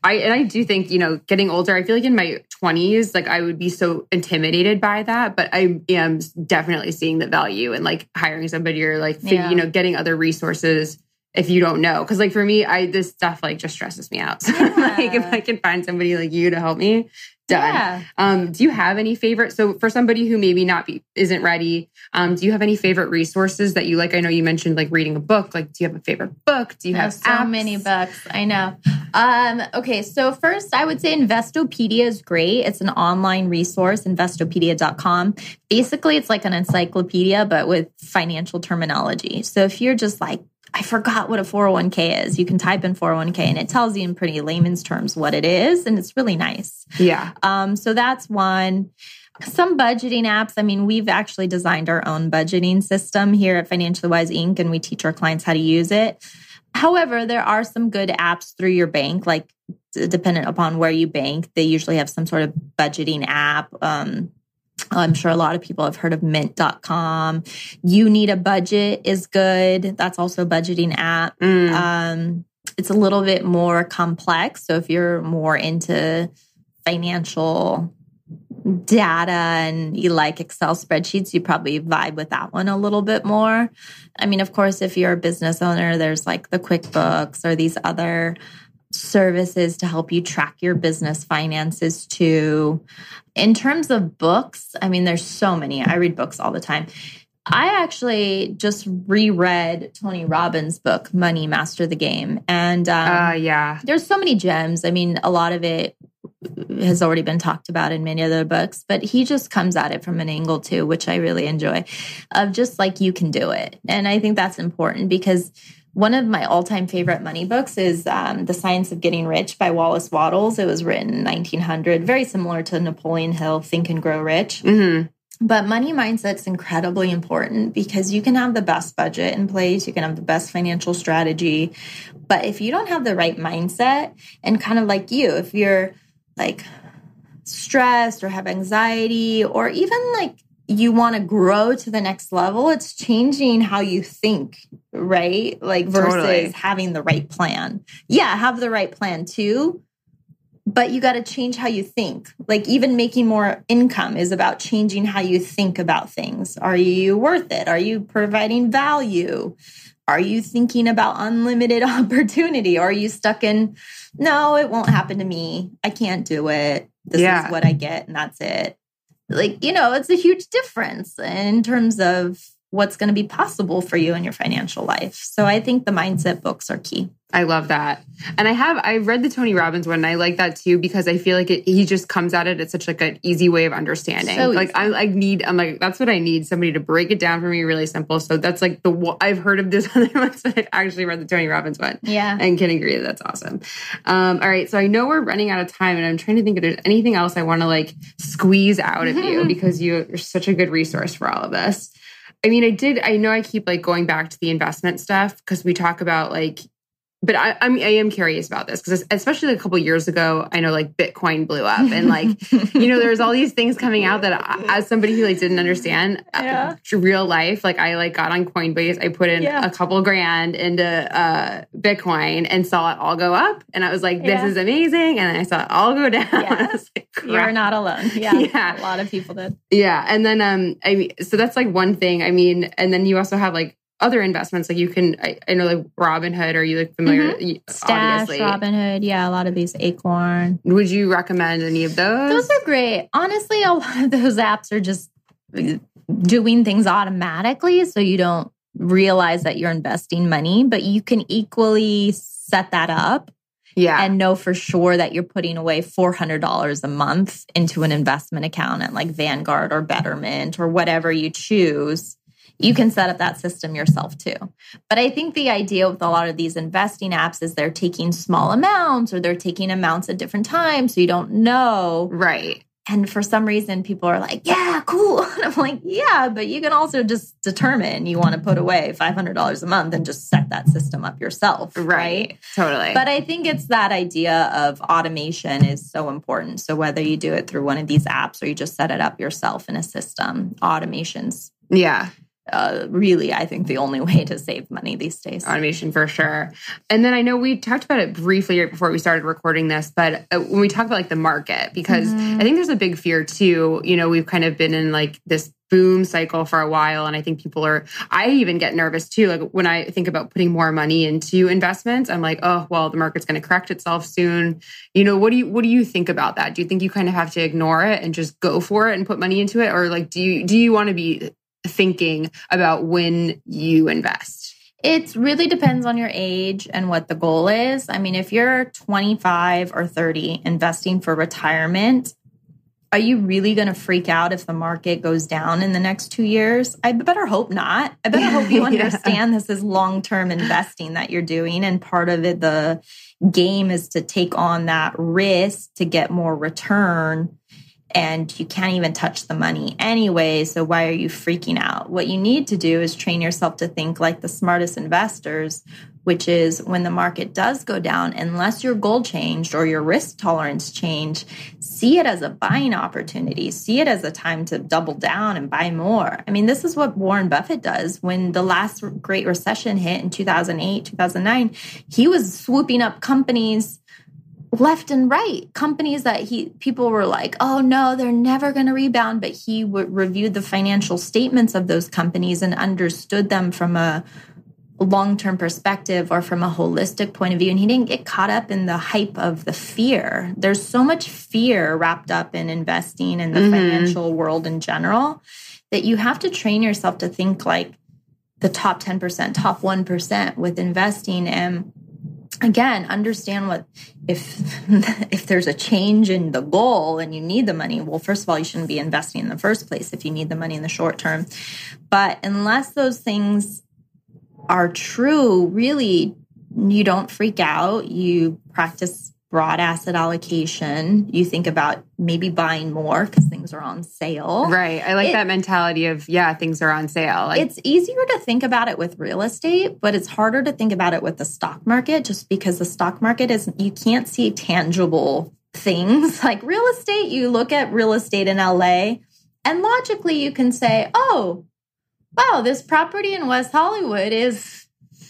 I and I do think, you know, getting older, I feel like in my 20s, like I would be so intimidated by that, but I am definitely seeing the value in like hiring somebody or like Yeah. you know, getting other resources if you don't know. Cause like for me, I this stuff like just stresses me out. So like if I can find somebody like you to help me, done. yeah Um, do you have any favorite? So for somebody who maybe not be isn't ready, um, do you have any favorite resources that you like? I know you mentioned like reading a book. Like, do you have a favorite book? Do you have There's so apps? many books. I know. Um, okay, so first I would say Investopedia is great. It's an online resource, investopedia.com. Basically, it's like an encyclopedia, but with financial terminology. So if you're just like, I forgot what a 401k is, you can type in 401k and it tells you in pretty layman's terms what it is. And it's really nice. Yeah. Um, so that's one. Some budgeting apps. I mean, we've actually designed our own budgeting system here at Financially Wise Inc., and we teach our clients how to use it. However, there are some good apps through your bank, like dependent upon where you bank, they usually have some sort of budgeting app. Um, I'm sure a lot of people have heard of mint.com. You need a budget is good. That's also a budgeting app. Mm. Um, it's a little bit more complex. So if you're more into financial data and you like Excel spreadsheets, you probably vibe with that one a little bit more. I mean, of course, if you're a business owner, there's like the QuickBooks or these other services to help you track your business finances too. In terms of books, I mean, there's so many. I read books all the time. I actually just reread Tony Robbins' book, Money Master the Game. And um, Uh, yeah. there's so many gems. I mean, a lot of it has already been talked about in many other books, but he just comes at it from an angle too, which I really enjoy of just like you can do it. And I think that's important because one of my all-time favorite money books is um, the science of getting rich by wallace wattles it was written in 1900 very similar to napoleon hill think and grow rich. Mm-hmm. but money mindset's incredibly important because you can have the best budget in place you can have the best financial strategy. But if you don't have the right mindset and kind of like you if you're like stressed or have anxiety or even like you want to grow to the next level, it's changing how you think, right? Like versus Totally. having the right plan. Yeah, have the right plan too, but you got to change how you think. Like even making more income is about changing how you think about things. Are you worth it? Are you providing value? Are you thinking about unlimited opportunity? Or are you stuck in, no, it won't happen to me. I can't do it. This Yeah. is what I get, and that's it like you know it's a huge difference in terms of what's going to be possible for you in your financial life. So i think the mindset books are key I love that. And I have I read the Tony Robbins one and I like that too because I feel like it, he just comes at it at such like an easy way of understanding. So like. I like need I'm like that's what I need somebody to break it down for me really simple. So that's like the I've heard of this other ones but I've actually read the Tony Robbins one. yeah And can agree that's awesome. Um, all right, so I know we're running out of time, and I'm trying to think if there's anything else I want to like squeeze out of you because you're such a good resource for all of this. I mean, I did. I know I keep like going back to the investment stuff because we talk about like, but I, I'm I am curious about this because especially a couple years ago, I know like Bitcoin blew up and like you know there's all these things coming out that I, as somebody who like didn't understand uh, real life, like I like got on Coinbase, I put in Yeah. a couple grand into uh, Bitcoin and saw it all go up, and I was like, this Yeah. is amazing, and then I saw it all go down. Yeah. Like, you're not alone yeah. Yeah. a lot of people did Yeah, and then um, I mean, so that's like one thing. I mean, and then you also have like other investments, like you can, I, I know like Robinhood. Are you like familiar? Mm-hmm. stash Obviously, robinhood yeah a lot of these acorn would you recommend any of those? those are great honestly a lot of those apps are just doing things automatically so you don't realize that you're investing money but you can equally set that up yeah, and know for sure that you're putting away $400 a month into an investment account at like Vanguard or Betterment or whatever you choose. You can set up that system yourself too. But I think the idea with a lot of these investing apps is they're taking small amounts or they're taking amounts at different times. So you don't know. right. And for some reason, people are like, yeah, cool. And I'm like, yeah, but you can also just determine you want to put away $500 a month and just set that system up yourself. right? Totally. But I think it's that idea of automation is so important. So whether you do it through one of these apps or you just set it up yourself in a system, automation's yeah, uh, really, I think, the only way to save money these days. automation for sure. And then I know we talked about it briefly right before we started recording this, but uh, when we talk about like the market, because Mm-hmm. I think there's a big fear too. You know, we've kind of been in like this boom cycle for a while, and I think people are. I even get nervous too. Like when I think about putting more money into investments, I'm like, oh well, the market's going to correct itself soon. You know, what do you what do you think about that? Do you think you kind of have to ignore it and just go for it and put money into it, or like do you do you want to be thinking about when you invest? It really depends on your age and what the goal is. I mean, if you're 25 or 30 investing for retirement, are you really going to freak out if the market goes down in the next two years? I better hope not. I better hope you Yeah. understand this is long term investing that you're doing. And part of it, the game is to take on that risk to get more return. And you can't even touch the money anyway. So why are you freaking out? What you need to do is train yourself to think like the smartest investors, which is when the market does go down, unless your goal changed or your risk tolerance changed, see it as a buying opportunity. See it as a time to double down and buy more. I mean, this is what Warren Buffett does. When the last great recession hit in 2008, 2009, he was swooping up companies left and right companies that he people were like oh no they're never going to rebound but he w- reviewed the financial statements of those companies and understood them from a long-term perspective or from a holistic point of view and he didn't get caught up in the hype of the fear there's so much fear wrapped up in investing in the Mhm. financial world in general that you have to train yourself to think like the top 10% top 1% with investing and again understand what if if there's a change in the goal and you need the money well first of all you shouldn't be investing in the first place if you need the money in the short term. But unless those things are true really you don't freak out. You practice broad asset allocation. You think about maybe buying more because things are on sale. Right. I like It- that mentality of, yeah, things are on sale. Like, it's easier to think about it with real estate, but it's harder to think about it with the stock market just because the stock market is, you can't see tangible things. Like real estate, you look at real estate in LA and logically you can say, oh, wow, this property in West Hollywood is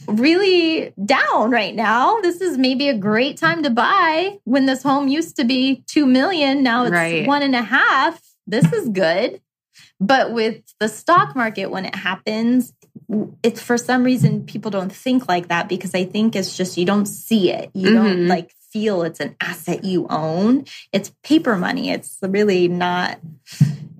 really down right now. This is maybe a great time to buy when this home used to be two million. Now it's Right. one and a half. This is good. But with the stock market, when it happens, it's for some reason people don't think like that because I think it's just you don't see it. You don't Mhm. like feel it's an asset you own. It's paper money. It's really not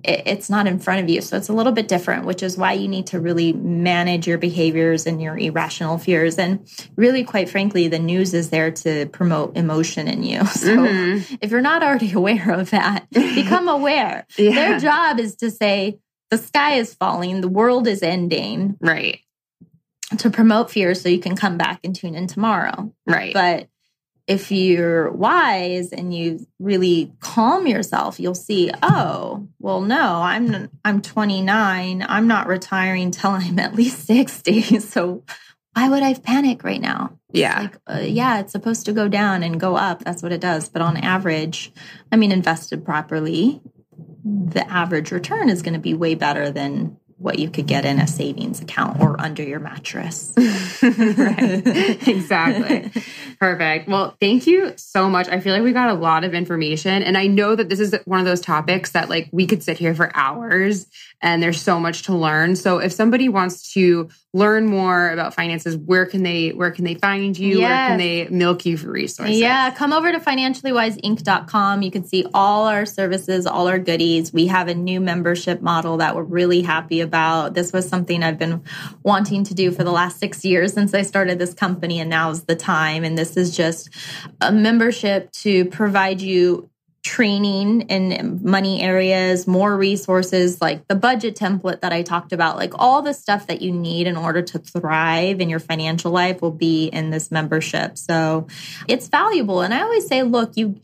it- it's not in front of you. So it's a little bit different, which is why you need to really manage your behaviors and your irrational fears. And really, quite frankly, the news is there to promote emotion in you. So Mhm. if you're not already aware of that, become aware. Yeah. Their job is to say, the sky is falling, the world is ending, right. to promote fear so you can come back and tune in tomorrow. Right. But if you're wise and you really calm yourself, you'll see, oh, well, no, I'm I'm 29. I'm not retiring till I'm at least 60. So why would I panic right now? yeah. Like, uh, yeah, it's supposed to go down and go up. That's what it does. But on average, I mean, invested properly, the average return is going to be way better than what you could get in a savings account or under your mattress. Exactly. Perfect. Well, thank you so much. I feel like we got a lot of information. And I know that this is one of those topics that like we could sit here for hours and there's so much to learn. So if somebody wants to learn more about finances, where can they where can they find you? Where can they milk you for resources? Yeah, come over to financiallywiseinc.com. You can see all our services, all our goodies. We have a new membership model that we're really happy about. This was something I've been wanting to do for the last six years since I started this company, and now's the time. And this is just a membership to provide you training in money areas, more resources like the budget template that I talked about, like all the stuff that you need in order to thrive in your financial life will be in this membership. So it's valuable. And I always say, look, you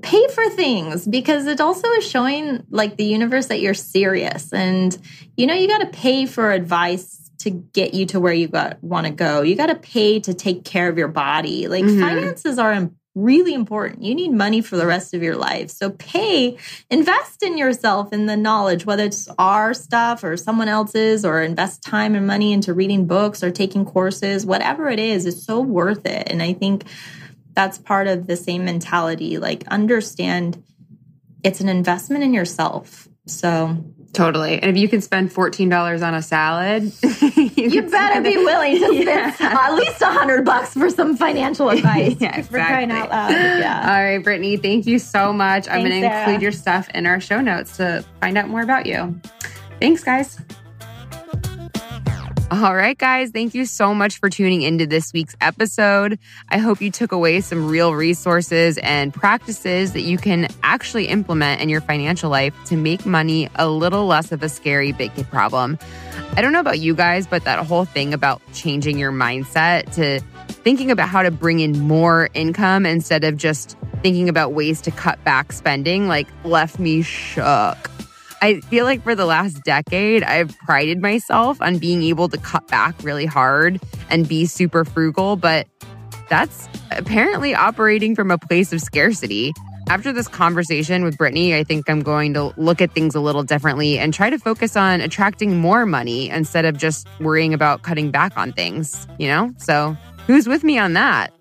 pay for things because it also is showing like the universe that you're serious. And you know, you got to pay for advice to get you to where you got want to go. You got to pay to take care of your body. Like Mhm. finances are im- really important. You need money for the rest of your life. So pay, invest in yourself in the knowledge, whether it's our stuff or someone else's, or invest time and money into reading books or taking courses, whatever it is, it's so worth it. And I think that's part of the same mentality. Like understand it's an investment in yourself. So Totally. And if you can spend $14 on a salad, you better be willing to spend Yeah. at least a hundred bucks for some financial advice. Yeah, For crying out exactly. Yeah. All right, Brittany, thank you so much. I'm going to include your stuff in our show notes to find out more about you. Thanks, guys. All right, guys, thank you so much for tuning into this week's episode. I hope you took away some real resources and practices that you can actually implement in your financial life to make money a little less of a scary big kid problem. I don't know about you guys, but that whole thing about changing your mindset to thinking about how to bring in more income instead of just thinking about ways to cut back spending like left me shook. I feel like for the last decade, I've prided myself on being able to cut back really hard and be super frugal, but that's apparently operating from a place of scarcity. After this conversation with Brittany, I think I'm going to look at things a little differently and try to focus on attracting more money instead of just worrying about cutting back on things, you know? So, who's with me on that?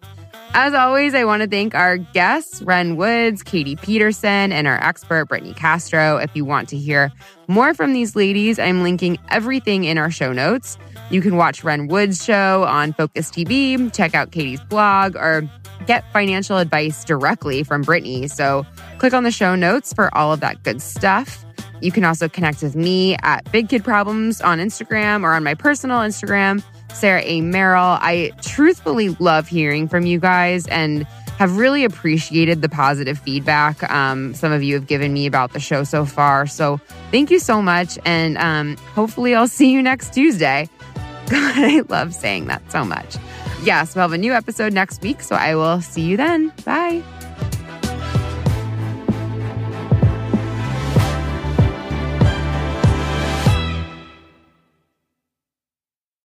As always, I want to thank our guests, Ren Woods, Katie Peterson, and our expert, Brittany Castro. If you want to hear more from these ladies, I'm linking everything in our show notes. You can watch Ren Woods' show on Focus TV, check out Katie's blog, or get financial advice directly from Brittany. So click on the show notes for all of that good stuff. You can also connect with me at Big Kid Problems on Instagram or on my personal Instagram, Sarah A. Merrill. I truthfully love hearing from you guys and have really appreciated the positive feedback um, some of you have given me about the show so far. So thank you so much. And um, hopefully, I'll see you next Tuesday. God, I love saying that so much. Yes, we'll have a new episode next week. So I will see you then. Bye.